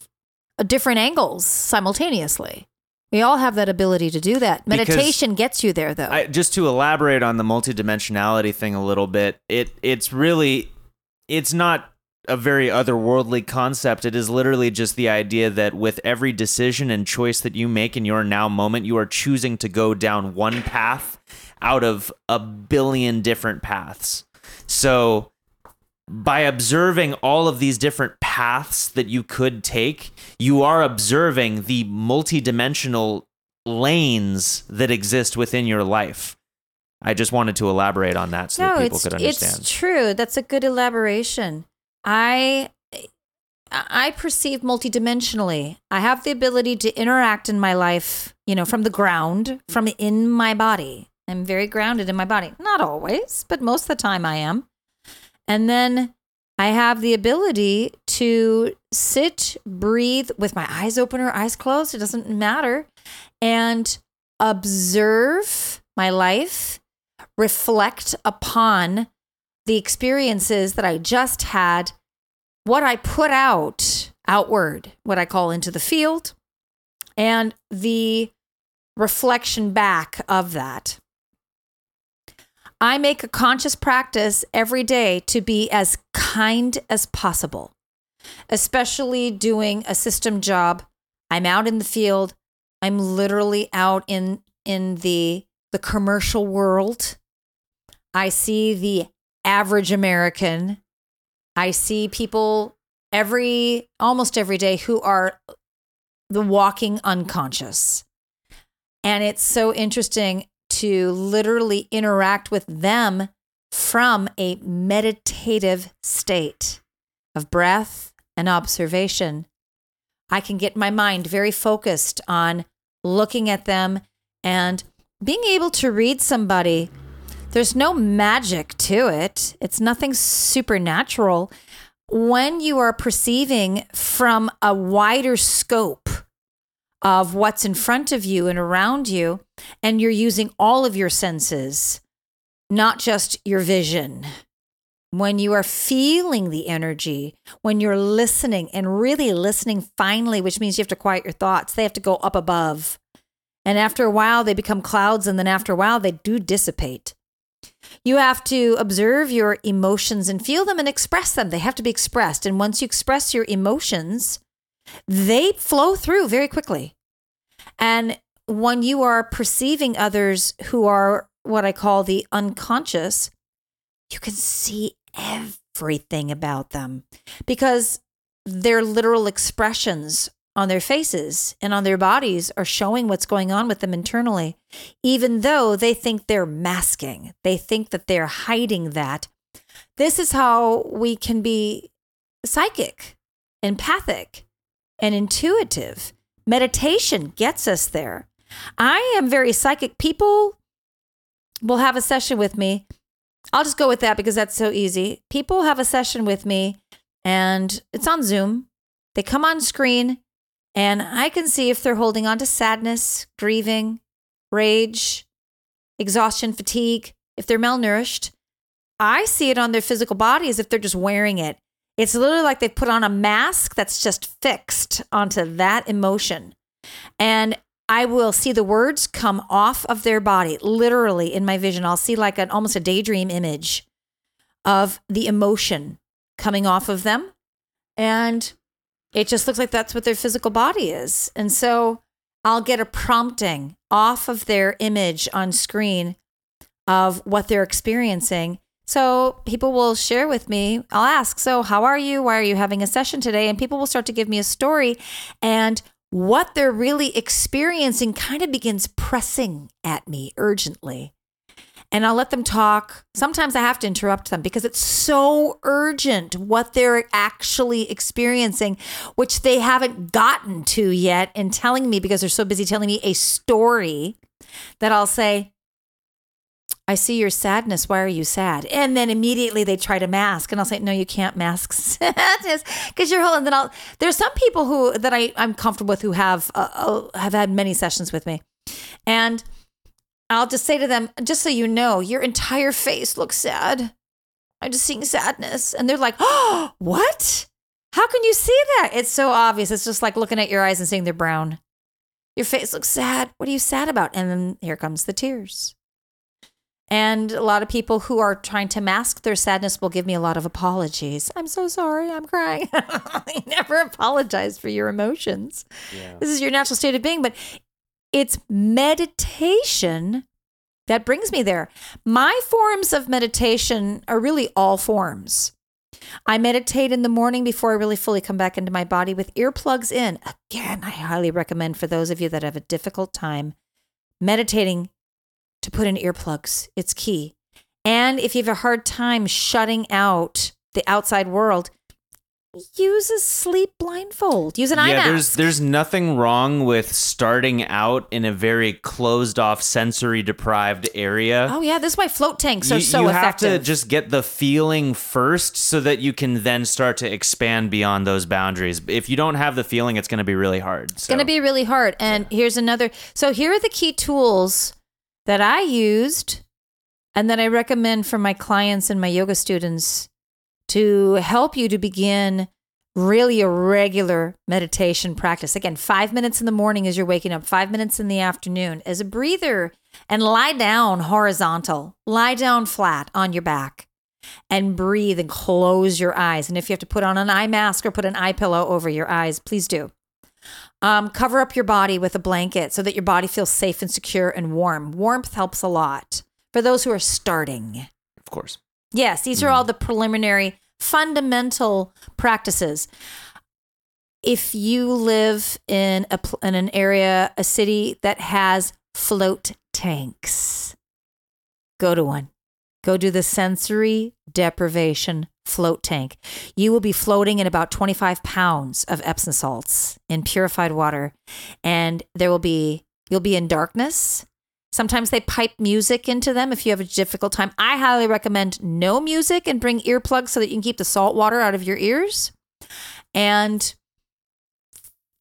uh, different angles simultaneously. We all have that ability to do that. Because Meditation gets you there, though. I, just to elaborate on the multidimensionality thing a little bit, it it's really it's not a very otherworldly concept. It is literally just the idea that with every decision and choice that you make in your now moment, you are choosing to go down one path out of a billion different paths. So by observing all of these different paths that you could take, you are observing the multidimensional lanes that exist within your life. I just wanted to elaborate on that so that people could understand. It's true. That's a good elaboration. I I perceive multidimensionally. I have the ability to interact in my life, you know, from the ground, from in my body. I'm very grounded in my body. Not always, but most of the time I am. And then I have the ability to sit, breathe with my eyes open or eyes closed. It doesn't matter. And observe my life, reflect upon the experiences that I just had, what I put out outward, what I call into the field, and the reflection back of that. I make a conscious practice every day to be as kind as possible, especially doing a system job. I'm out in the field. I'm literally out in in the the commercial world. I see the average American. I see people every almost every day who are the walking unconscious. And it's so interesting to literally interact with them from a meditative state of breath and observation. I can get my mind very focused on looking at them and being able to read somebody. There's no magic to it, it's nothing supernatural. When you are perceiving from a wider scope of what's in front of you and around you, and you're using all of your senses, not just your vision. When you are feeling the energy, when you're listening and really listening finally, which means you have to quiet your thoughts, they have to go up above. And after a while, they become clouds, and then after a while, they do dissipate. You have to observe your emotions and feel them and express them. They have to be expressed. And once you express your emotions, they flow through very quickly. And when you are perceiving others who are what I call the unconscious, you can see everything about them because their literal expressions on their faces and on their bodies are showing what's going on with them internally, even though they think they're masking, they think that they're hiding that. This is how we can be psychic, empathic, and intuitive. Meditation gets us there. I am very psychic. People will have a session with me. I'll just go with that because that's so easy. People have a session with me and it's on Zoom. They come on screen and I can see if they're holding on to sadness, grieving, rage, exhaustion, fatigue, if they're malnourished. I see it on their physical body as if they're just wearing it. It's literally like they've put on a mask that's just fixed onto that emotion. And I will see the words come off of their body, literally in my vision. I'll see like an almost a daydream image of the emotion coming off of them. And it just looks like that's what their physical body is. And so I'll get a prompting off of their image on screen of what they're experiencing. So people will share with me. I'll ask, So, how are you? Why are you having a session today? And people will start to give me a story. And what they're really experiencing kind of begins pressing at me urgently and I'll let them talk. Sometimes I have to interrupt them because it's so urgent what they're actually experiencing, which they haven't gotten to yet, and telling me because they're so busy telling me a story that I'll say, I see your sadness. Why are you sad? And then immediately they try to mask, and I'll say, No, you can't mask sadness because you're holding. Then I'll. There's some people who that I I'm comfortable with who have uh, uh, have had many sessions with me, and I'll just say to them, just so you know, your entire face looks sad. I'm just seeing sadness. And they're like, oh, what? How can you see that? It's so obvious. It's just like looking at your eyes and seeing they're brown. Your face looks sad. What are you sad about? And then here comes the tears. And a lot of people who are trying to mask their sadness will give me a lot of apologies. I'm so sorry. I'm crying. I never apologize for your emotions. Yeah. This is your natural state of being. But it's meditation that brings me there. My forms of meditation are really all forms. I meditate in the morning before I really fully come back into my body with earplugs in. Again, I highly recommend for those of you that have a difficult time meditating to put in earplugs. It's key. And if you have a hard time shutting out the outside world, use a sleep blindfold. Use an eye yeah, mask. there's there's nothing wrong with starting out in a very closed off, sensory deprived area. Oh yeah, this is why float tanks are you, so you effective. have to just get the feeling first, so that you can then start to expand beyond those boundaries. If you don't have the feeling, it's going to be really hard. It's going to be really hard. And yeah. here's another. So here are the key tools that I used, and that I recommend for my clients and my yoga students to help you to begin really a regular meditation practice. Again, five minutes in the morning as you're waking up, five minutes in the afternoon as a breather, and lie down horizontal, lie down flat on your back. And breathe and close your eyes. And if you have to put on an eye mask or put an eye pillow over your eyes, please do. Um, cover up your body with a blanket so that your body feels safe and secure and warm. Warmth helps a lot for those who are starting. Of course. Yes, these are all mm. the preliminary fundamental practices. If you live in a in an area, a city that has float tanks, go to one. Go do the sensory deprivation float tank. You will be floating in about 25 pounds of Epsom salts in purified water, and there will be you'll be in darkness Sometimes they pipe music into them if you have a difficult time. I highly recommend no music and bring earplugs so that you can keep the salt water out of your ears. And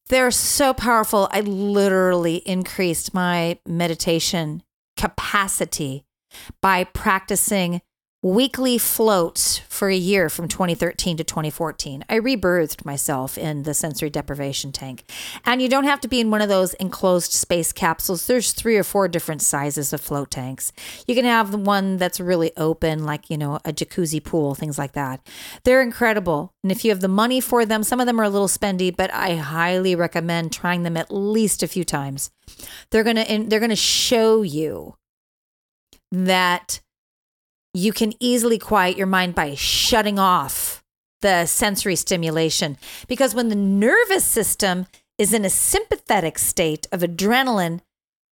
they're so powerful. I literally increased my meditation capacity by practicing weekly floats for a year from 2013 to 2014. I rebirthed myself in the sensory deprivation tank. And you don't have to be in one of those enclosed space capsules. There's three or four different sizes of float tanks. You can have the one that's really open, like, you know, a jacuzzi pool, things like that. They're incredible. And if you have the money for them, some of them are a little spendy, but I highly recommend trying them at least a few times. They're going to they're going to show you that you can easily quiet your mind by shutting off the sensory stimulation. Because when the nervous system is in a sympathetic state of adrenaline,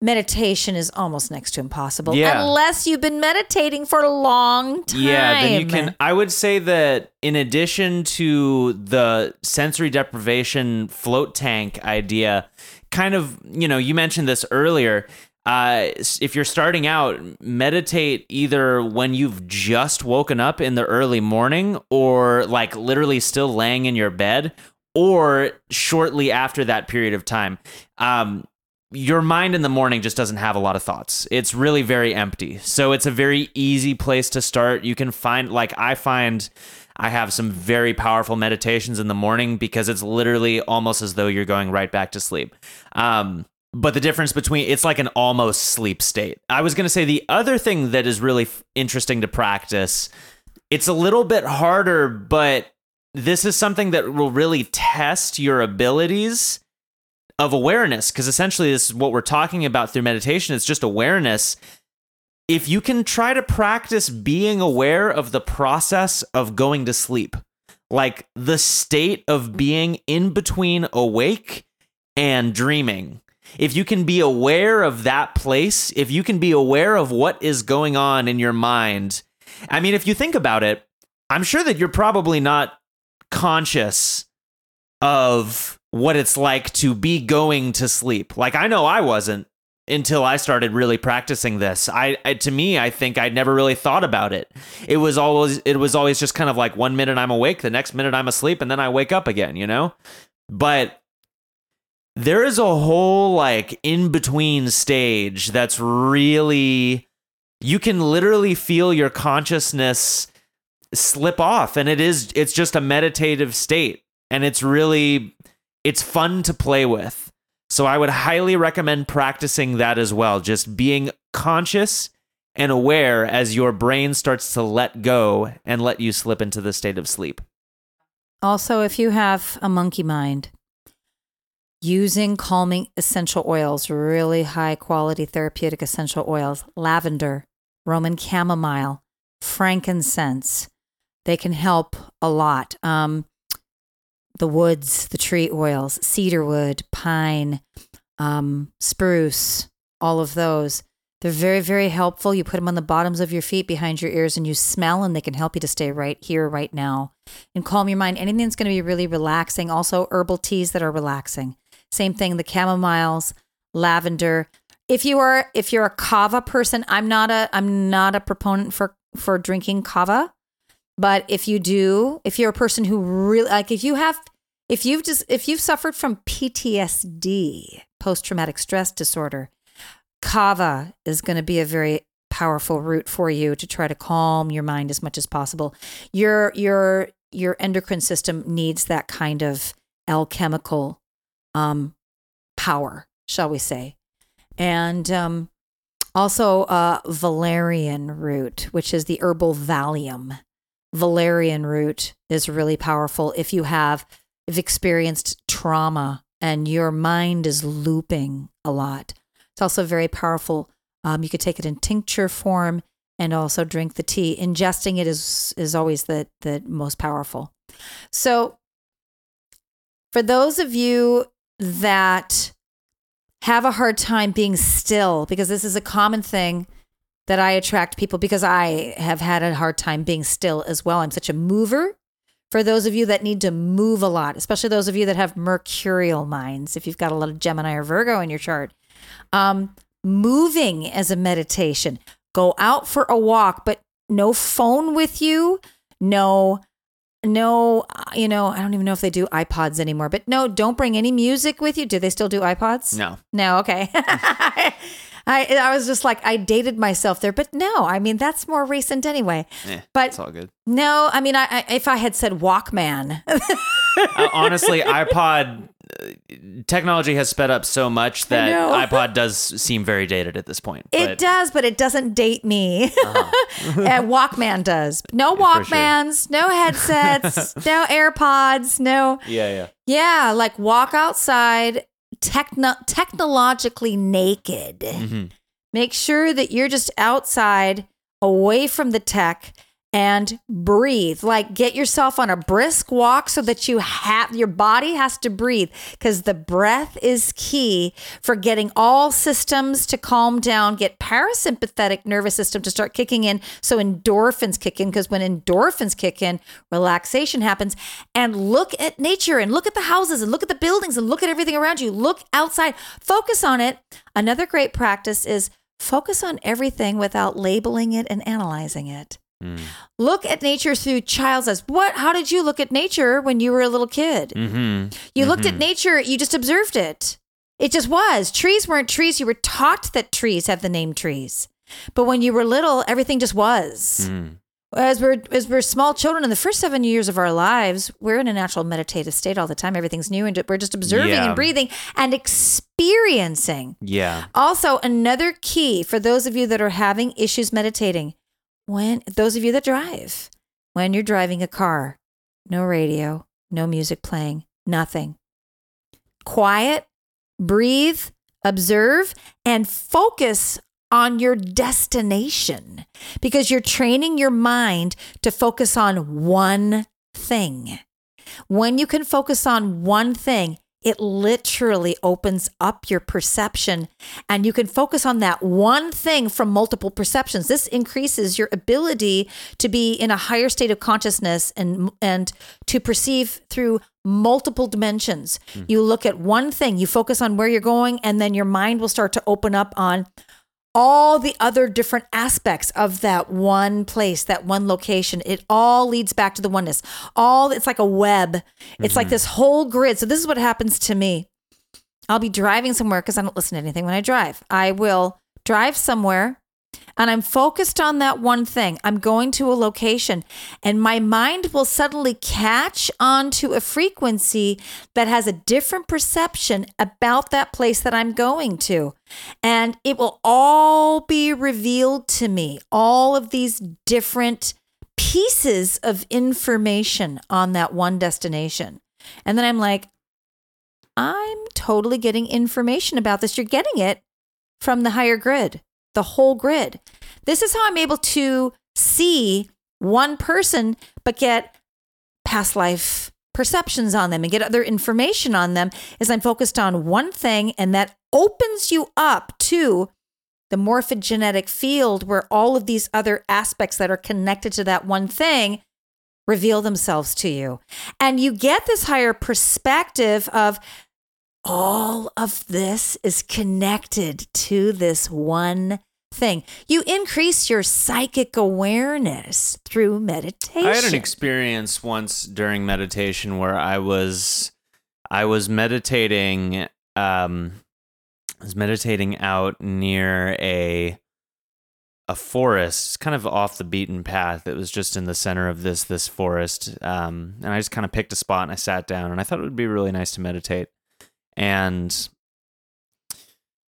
meditation is almost next to impossible yeah. unless you've been meditating for a long time. Yeah, then you can I would say that in addition to the sensory deprivation float tank idea, kind of, you know, you mentioned this earlier, uh, if you're starting out, meditate either when you've just woken up in the early morning or like literally still laying in your bed or shortly after that period of time. Um, your mind in the morning just doesn't have a lot of thoughts. It's really very empty. So it's a very easy place to start. You can find, like, I find I have some very powerful meditations in the morning because it's literally almost as though you're going right back to sleep. Um, but the difference between it's like an almost sleep state. I was going to say the other thing that is really f- interesting to practice, it's a little bit harder, but this is something that will really test your abilities of awareness because essentially this is what we're talking about through meditation it's just awareness if you can try to practice being aware of the process of going to sleep like the state of being in between awake and dreaming if you can be aware of that place if you can be aware of what is going on in your mind i mean if you think about it i'm sure that you're probably not conscious of what it's like to be going to sleep. Like I know I wasn't until I started really practicing this. I, I, to me, I think I'd never really thought about it. It was always it was always just kind of like one minute I'm awake, the next minute I'm asleep, and then I wake up again, you know? But there is a whole like in between stage that's really you can literally feel your consciousness slip off and it is it's just a meditative state and it's really it's fun to play with. So I would highly recommend practicing that as well, just being conscious and aware as your brain starts to let go and let you slip into the state of sleep. Also, if you have a monkey mind, using calming essential oils, really high quality therapeutic essential oils, lavender, Roman chamomile, frankincense, they can help a lot. Um, the woods, the tree oils, cedarwood, pine, um, spruce, all of those. They're very, very helpful. You put them on the bottoms of your feet, behind your ears, and you smell, and they can help you to stay right here, right now, and calm your mind. Anything that's going to be really relaxing. Also, herbal teas that are relaxing. Same thing. The chamomiles, lavender. If you are, if you're a kava person, I'm not a, I'm not a proponent for for drinking kava. But if you do, if you're a person who really like, if you have, if you've just, if you've suffered from PTSD, post traumatic stress disorder, kava is going to be a very powerful route for you to try to calm your mind as much as possible. Your your your endocrine system needs that kind of alchemical um, power, shall we say? And um, also uh, valerian root, which is the herbal Valium valerian root is really powerful if you have if experienced trauma and your mind is looping a lot. It's also very powerful. Um, you could take it in tincture form and also drink the tea. Ingesting it is is always the the most powerful. So for those of you that have a hard time being still, because this is a common thing that I attract people because I have had a hard time being still as well. I'm such a mover. For those of you that need to move a lot, especially those of you that have mercurial minds, if you've got a lot of Gemini or Virgo in your chart, um, moving as a meditation. Go out for a walk, but no phone with you, no no, you know, I don't even know if they do iPods anymore, but no, don't bring any music with you. Do they still do iPods? No. No, okay. I I was just like I dated myself there, but no, I mean that's more recent anyway. Eh, but it's all good. No, I mean I, I if I had said Walkman, uh, honestly, iPod uh, technology has sped up so much that iPod does seem very dated at this point. It but- does, but it doesn't date me. Uh-huh. and Walkman does. No For sure. Walkmans, no headsets, no AirPods, no. Yeah, yeah. Yeah, like walk outside, techno- technologically naked. hmm Make sure that you're just outside, away from the tech, and breathe. Like get yourself on a brisk walk so that you have your body has to breathe because the breath is key for getting all systems to calm down, get parasympathetic nervous system to start kicking in so endorphins kick in because when endorphins kick in, relaxation happens and look at nature and look at the houses and look at the buildings and look at everything around you. Look outside. Focus on it. Another great practice is focus on everything without labeling it and analyzing it. Mm. Look at nature through child's eyes. What? How did you look at nature when you were a little kid? hmm You looked at Mhm. nature. You just observed it. It just was. Trees weren't trees. You were taught that trees have the name trees. But when you were little, everything just was. Mm. As we're as we're small children in the first seven years of our lives, we're in a natural meditative state all the time. Everything's new and we're just observing Yeah. and breathing and experiencing. Yeah. Also, another key for those of you that are having issues meditating, when those of you that drive, when you're driving a car, no radio, no music playing, nothing. Quiet, breathe, observe, and focus on your destination because you're training your mind to focus on one thing. When you can focus on one thing, it literally opens up your perception and you can focus on that one thing from multiple perceptions. This increases your ability to be in a higher state of consciousness and and to perceive through multiple dimensions. Hmm. You look at one thing, you focus on where you're going and then your mind will start to open up on all the other different aspects of that one place, that one location. It all leads back to the oneness. All it's like a web. It's like mm-hmm. this whole grid. So this is what happens to me. I'll be driving somewhere because I don't listen to anything when I drive. I will drive somewhere and I'm focused on that one thing. I'm going to a location and my mind will suddenly catch onto a frequency that has a different perception about that place that I'm going to. And it will all be revealed to me, all of these different pieces of information on that one destination. And then I'm like, I'm totally getting information about this. You're getting it from the higher grid, the whole grid. This is how I'm able to see one person, but get past life perceptions on them and get other information on them is I'm focused on one thing and that opens you up to the morphogenetic field where all of these other aspects that are connected to that one thing reveal themselves to you. And you get this higher perspective of all of this is connected to this one thing. You increase your psychic awareness through meditation. I had an experience once during meditation where I was I was meditating um I was meditating out near a a forest, kind of off the beaten path. It was just in the center of this this forest. Um and I just kind of picked a spot and I sat down and I thought it would be really nice to meditate. And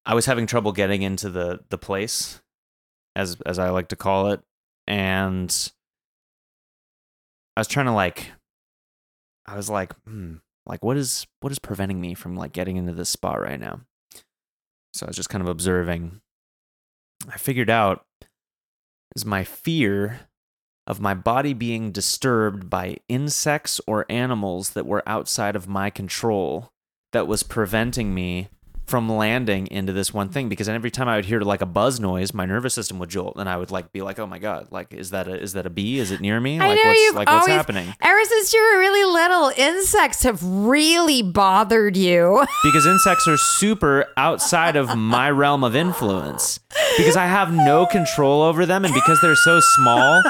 I was having trouble getting into the the place as as I like to call it. And I was trying to like I was like, hmm, like what is what is preventing me from like getting into this spot right now? So I was just kind of observing. I figured out is my fear of my body being disturbed by insects or animals that were outside of my control that was preventing me from landing into this one thing because every time I would hear like a buzz noise, my nervous system would jolt, and I would like be like, "Oh my god! Like, is that a is that a bee? Is it near me? Like, what's you've like what's happening?" Ever since you were really little, insects have really bothered you. Because insects are super outside of my realm of influence. Because I have no control over them, and because they're so small,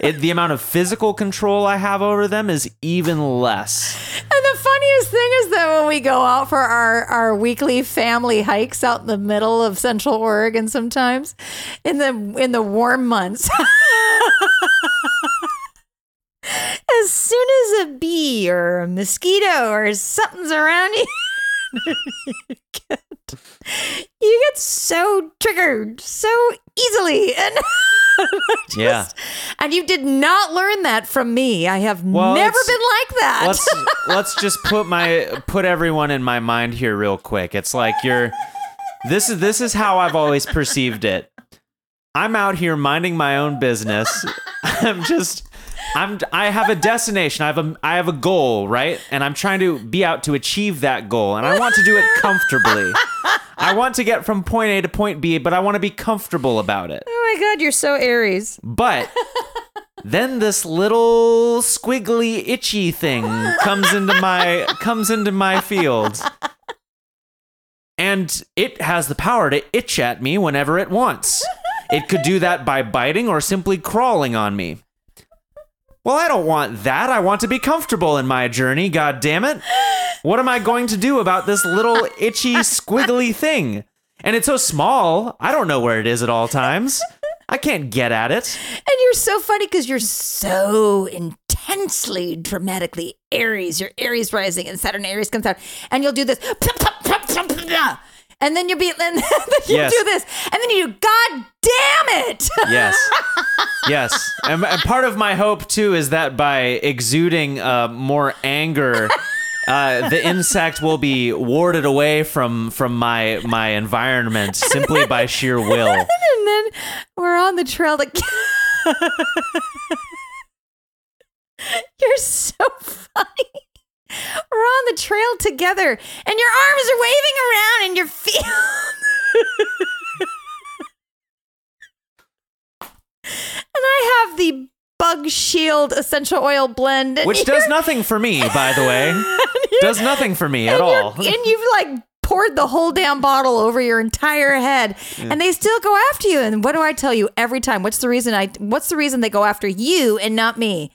it, the amount of physical control I have over them is even less. And the funniest thing is that when we go out for our, our weekly family hikes out in the middle of Central Oregon sometimes in the in the warm months. as soon as a bee or a mosquito or something's around you, you get, so triggered so easily and just- Yeah. and you did not learn that from me. I have Well, never been like that. let's let's just put my put everyone in my mind here real quick. It's like you're this is this is how I've always perceived it. I'm out here minding my own business. I'm just I'm I have a destination. I have a I have a goal, right? And I'm trying to be out to achieve that goal and I want to do it comfortably. I want to get from point A to point B, but I want to be comfortable about it. Oh my god, you're so Aries. But then this little squiggly itchy thing comes into my comes into my field. And it has the power to itch at me whenever it wants. It could do that by biting or simply crawling on me. Well, I don't want that. I want to be comfortable in my journey, god damn it. What am I going to do about this little itchy squiggly thing? And it's so small, I don't know where it is at all times. I can't get at it. And you're so funny because you're so intensely, dramatically Aries. You're Aries rising, and Saturn Aries comes out, and you'll do this, and then you'll be, and then you'll Yes. do this, and then you do, God damn it! Yes. Yes. And, and part of my hope, too, is that by exuding uh, more anger, uh, the insect will be warded away from from my my environment simply by sheer will. and then we're on the trail to. You're so funny. We're on the trail together, and your arms are waving around, and your feet. and I have the Bug Shield essential oil blend, Which does nothing for me, by the way. Does nothing for me at all. And you've like poured the whole damn bottle over your entire head, mm. and they still go after you. And what do I tell you every time? What's the reason I? What's the reason they go after you and not me?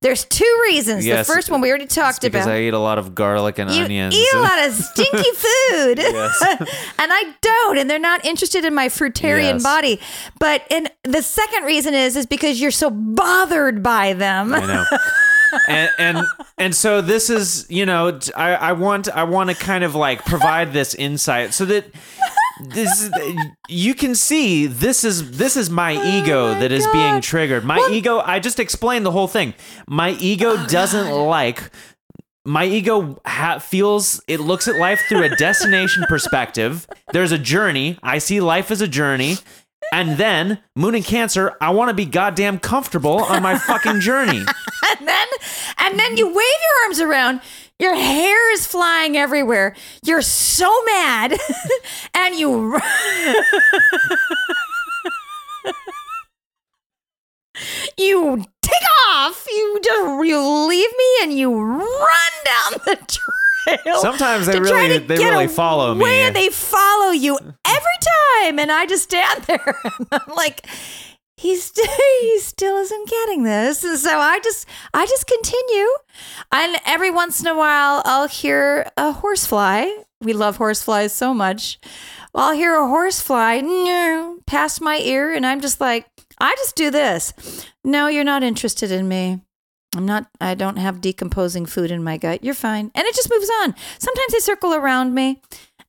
There's two reasons. Yes, the first one we already talked because about. I eat a lot of garlic and you onions. eat a lot of stinky food, Yes. and I don't, and they're not interested in my fruitarian Yes. body. But and the second reason is is because you're so bothered by them. I know. and and and so this is you know I, I want I want to kind of like provide this insight so that this is- you can see this is this is my oh ego Oh my that is God. being triggered. My ego I just explained the whole thing. My ego Oh, doesn't like my ego ha- feels it looks at life through a destination perspective. There's a journey. I see life as a journey. And then, Moon and Cancer, I want to be goddamn comfortable on my fucking journey. and then and then you wave your arms around your hair is flying everywhere you're so mad and you you take off you just you leave me and you run down the trail Sometimes they really to they really follow me. away, and they follow you every time and i just stand there and i'm like he's st- he still isn't getting this and so i just i just continue and every once in a while i'll hear a horsefly. We love horseflies so much. I'll hear a horsefly past my ear and i'm just like i just do this. No you're not interested in me I'm not, I don't have decomposing food in my gut. You're fine. And it just moves on. Sometimes they circle around me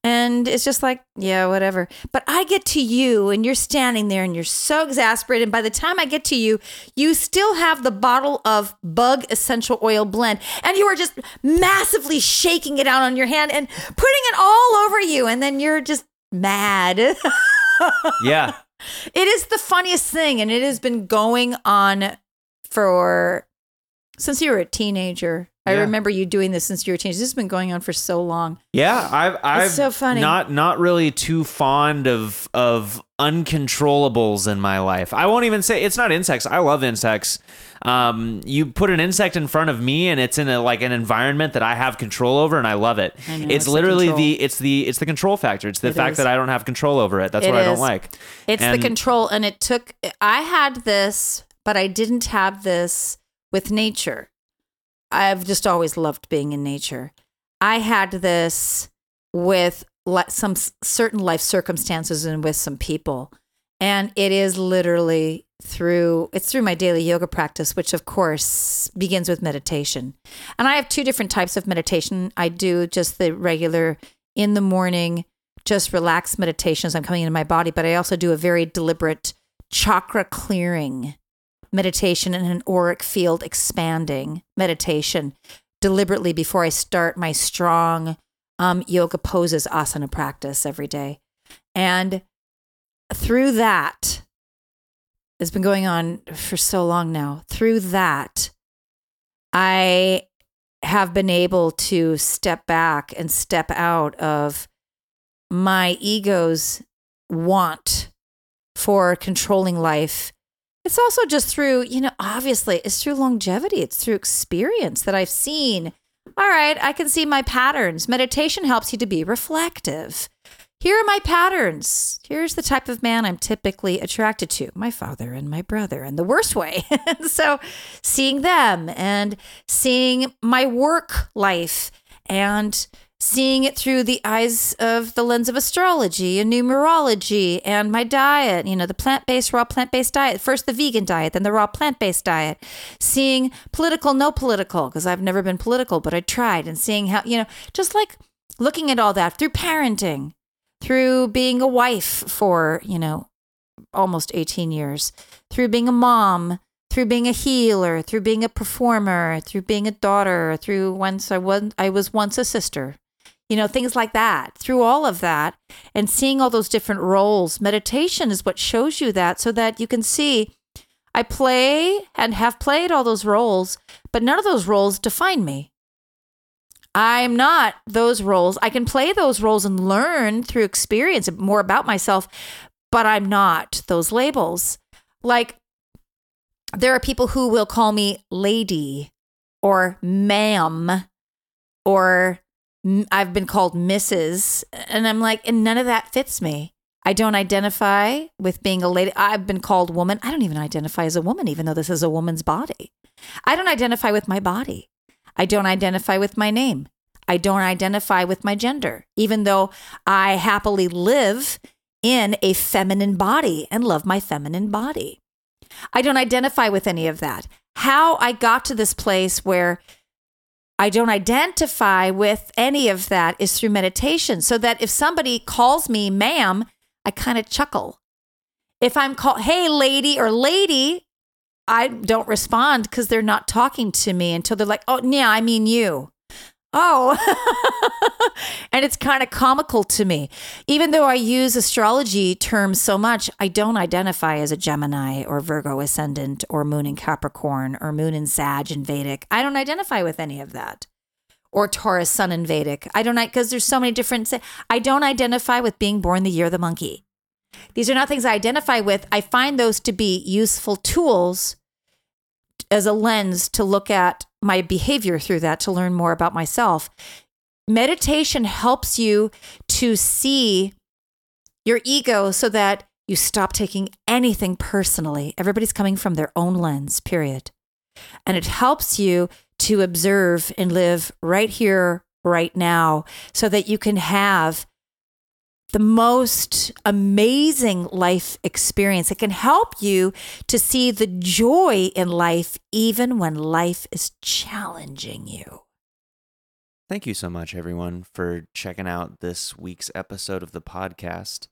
and it's just like, yeah, whatever. But I get to you and you're standing there and you're so exasperated. And by the time I get to you, you still have the bottle of bug essential oil blend and you are just massively shaking it out on your hand and putting it all over you. And then you're just mad. yeah. It is the funniest thing. And it has been going on for since you were a teenager. I Yeah. remember you doing this since you were a teenager. This has been going on for so long. Yeah, I've I've so funny. not not really too fond of of uncontrollables in my life. I won't even say it's not insects. I love insects. Um, you put an insect in front of me and it's in a like an environment that I have control over and I love it. I know, it's, it's literally control. the it's the it's the control factor. It's the It fact is. that I don't have control over it. That's It what I don't like. It's And- the control, and it took. I had this, but I didn't have this with nature. I've just always loved being in nature. I had this with some certain life circumstances and with some people, and it is literally through it's through my daily yoga practice which of course begins with meditation. And i have two different types of meditation. I do just the regular in the morning just relaxed meditation as i'm coming into my body but i also do a very deliberate chakra clearing meditation and an auric field expanding meditation deliberately before i start my strong um, yoga poses asana practice every day and through that it's been going on for so long now. Through that, I have been able to step back and step out of my ego's want for controlling life. It's also just through, you know, obviously, it's through longevity, it's through experience that I've seen. All right, I can see my patterns. Meditation helps you to be reflective. here are my patterns. Here's the type of man I'm typically attracted to my father and my brother, in the worst way. so, seeing them and seeing my work life and seeing it through the eyes of the lens of astrology and numerology and my diet, you know, the plant based, raw plant based diet. First the vegan diet, then the raw plant based diet. Seeing political, no political, because I've never been political, but I tried, and seeing how, you know, just like looking at all that through parenting, through being a wife for, you know, almost 18 years, through being a mom, through being a healer, through being a performer, through being a daughter, through once I was I was once a sister you know, things like that. Through all of that and seeing all those different roles, meditation is what shows you that so that you can see I play and have played all those roles, but none of those roles define me. I'm not those roles. I can play those roles and learn through experience more about myself, but I'm not those labels. Like, there are people who will call me lady or ma'am or I've been called Mrs. And I'm like, and none of that fits me. I don't identify with being a lady. I've been called woman. I don't even identify as a woman, even though this is a woman's body. I don't identify with my body. I don't identify with my name. I don't identify with my gender, even though I happily live in a feminine body and love my feminine body. I don't identify with any of that. How I got to this place where I don't identify with any of that is through meditation. So that if somebody calls me ma'am, I kind of chuckle. If I'm called, hey, lady or lady, I don't respond because they're not talking to me until they're like, oh, yeah, I mean you. Oh, and it's kind of comical to me. Even though I use astrology terms so much, I don't identify as a Gemini or Virgo ascendant or moon in Capricorn or moon in Sag in Vedic. I don't identify with any of that. Or Taurus sun in Vedic. I don't, because there's so many different, I don't identify with being born the year of the monkey. These are not things I identify with. I find those to be useful tools as a lens to look at my behavior through that to learn more about myself. Meditation helps you to see your ego so that you stop taking anything personally. Everybody's coming from their own lens, period. And it helps you to observe and live right here, right now, so that you can have the most amazing life experience. It can help you to see the joy in life, even when life is challenging you. Thank you so much, everyone, for checking out this week's episode of the podcast.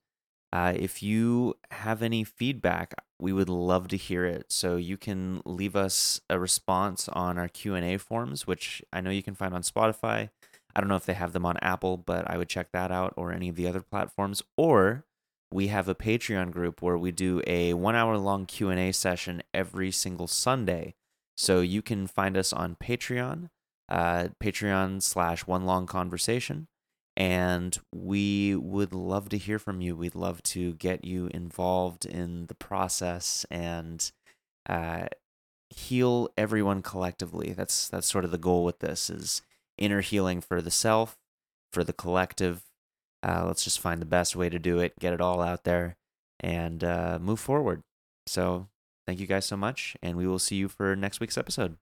Uh, if you have any feedback, we would love to hear it. So you can leave us a response on our Q and A forms, which I know you can find on Spotify, I don't know if they have them on Apple, but I would check that out or any of the other platforms. Or we have a Patreon group where we do a one hour long Q&A session every single Sunday. So you can find us on Patreon, uh, Patreon slash one long conversation. And we would love to hear from you. We'd love to get you involved in the process and uh, heal everyone collectively. That's that's sort of the goal with this is inner healing for the self, for the collective. Uh, let's just find the best way to do it, get it all out there, and uh, move forward. So, thank you guys so much, and we will see you for next week's episode.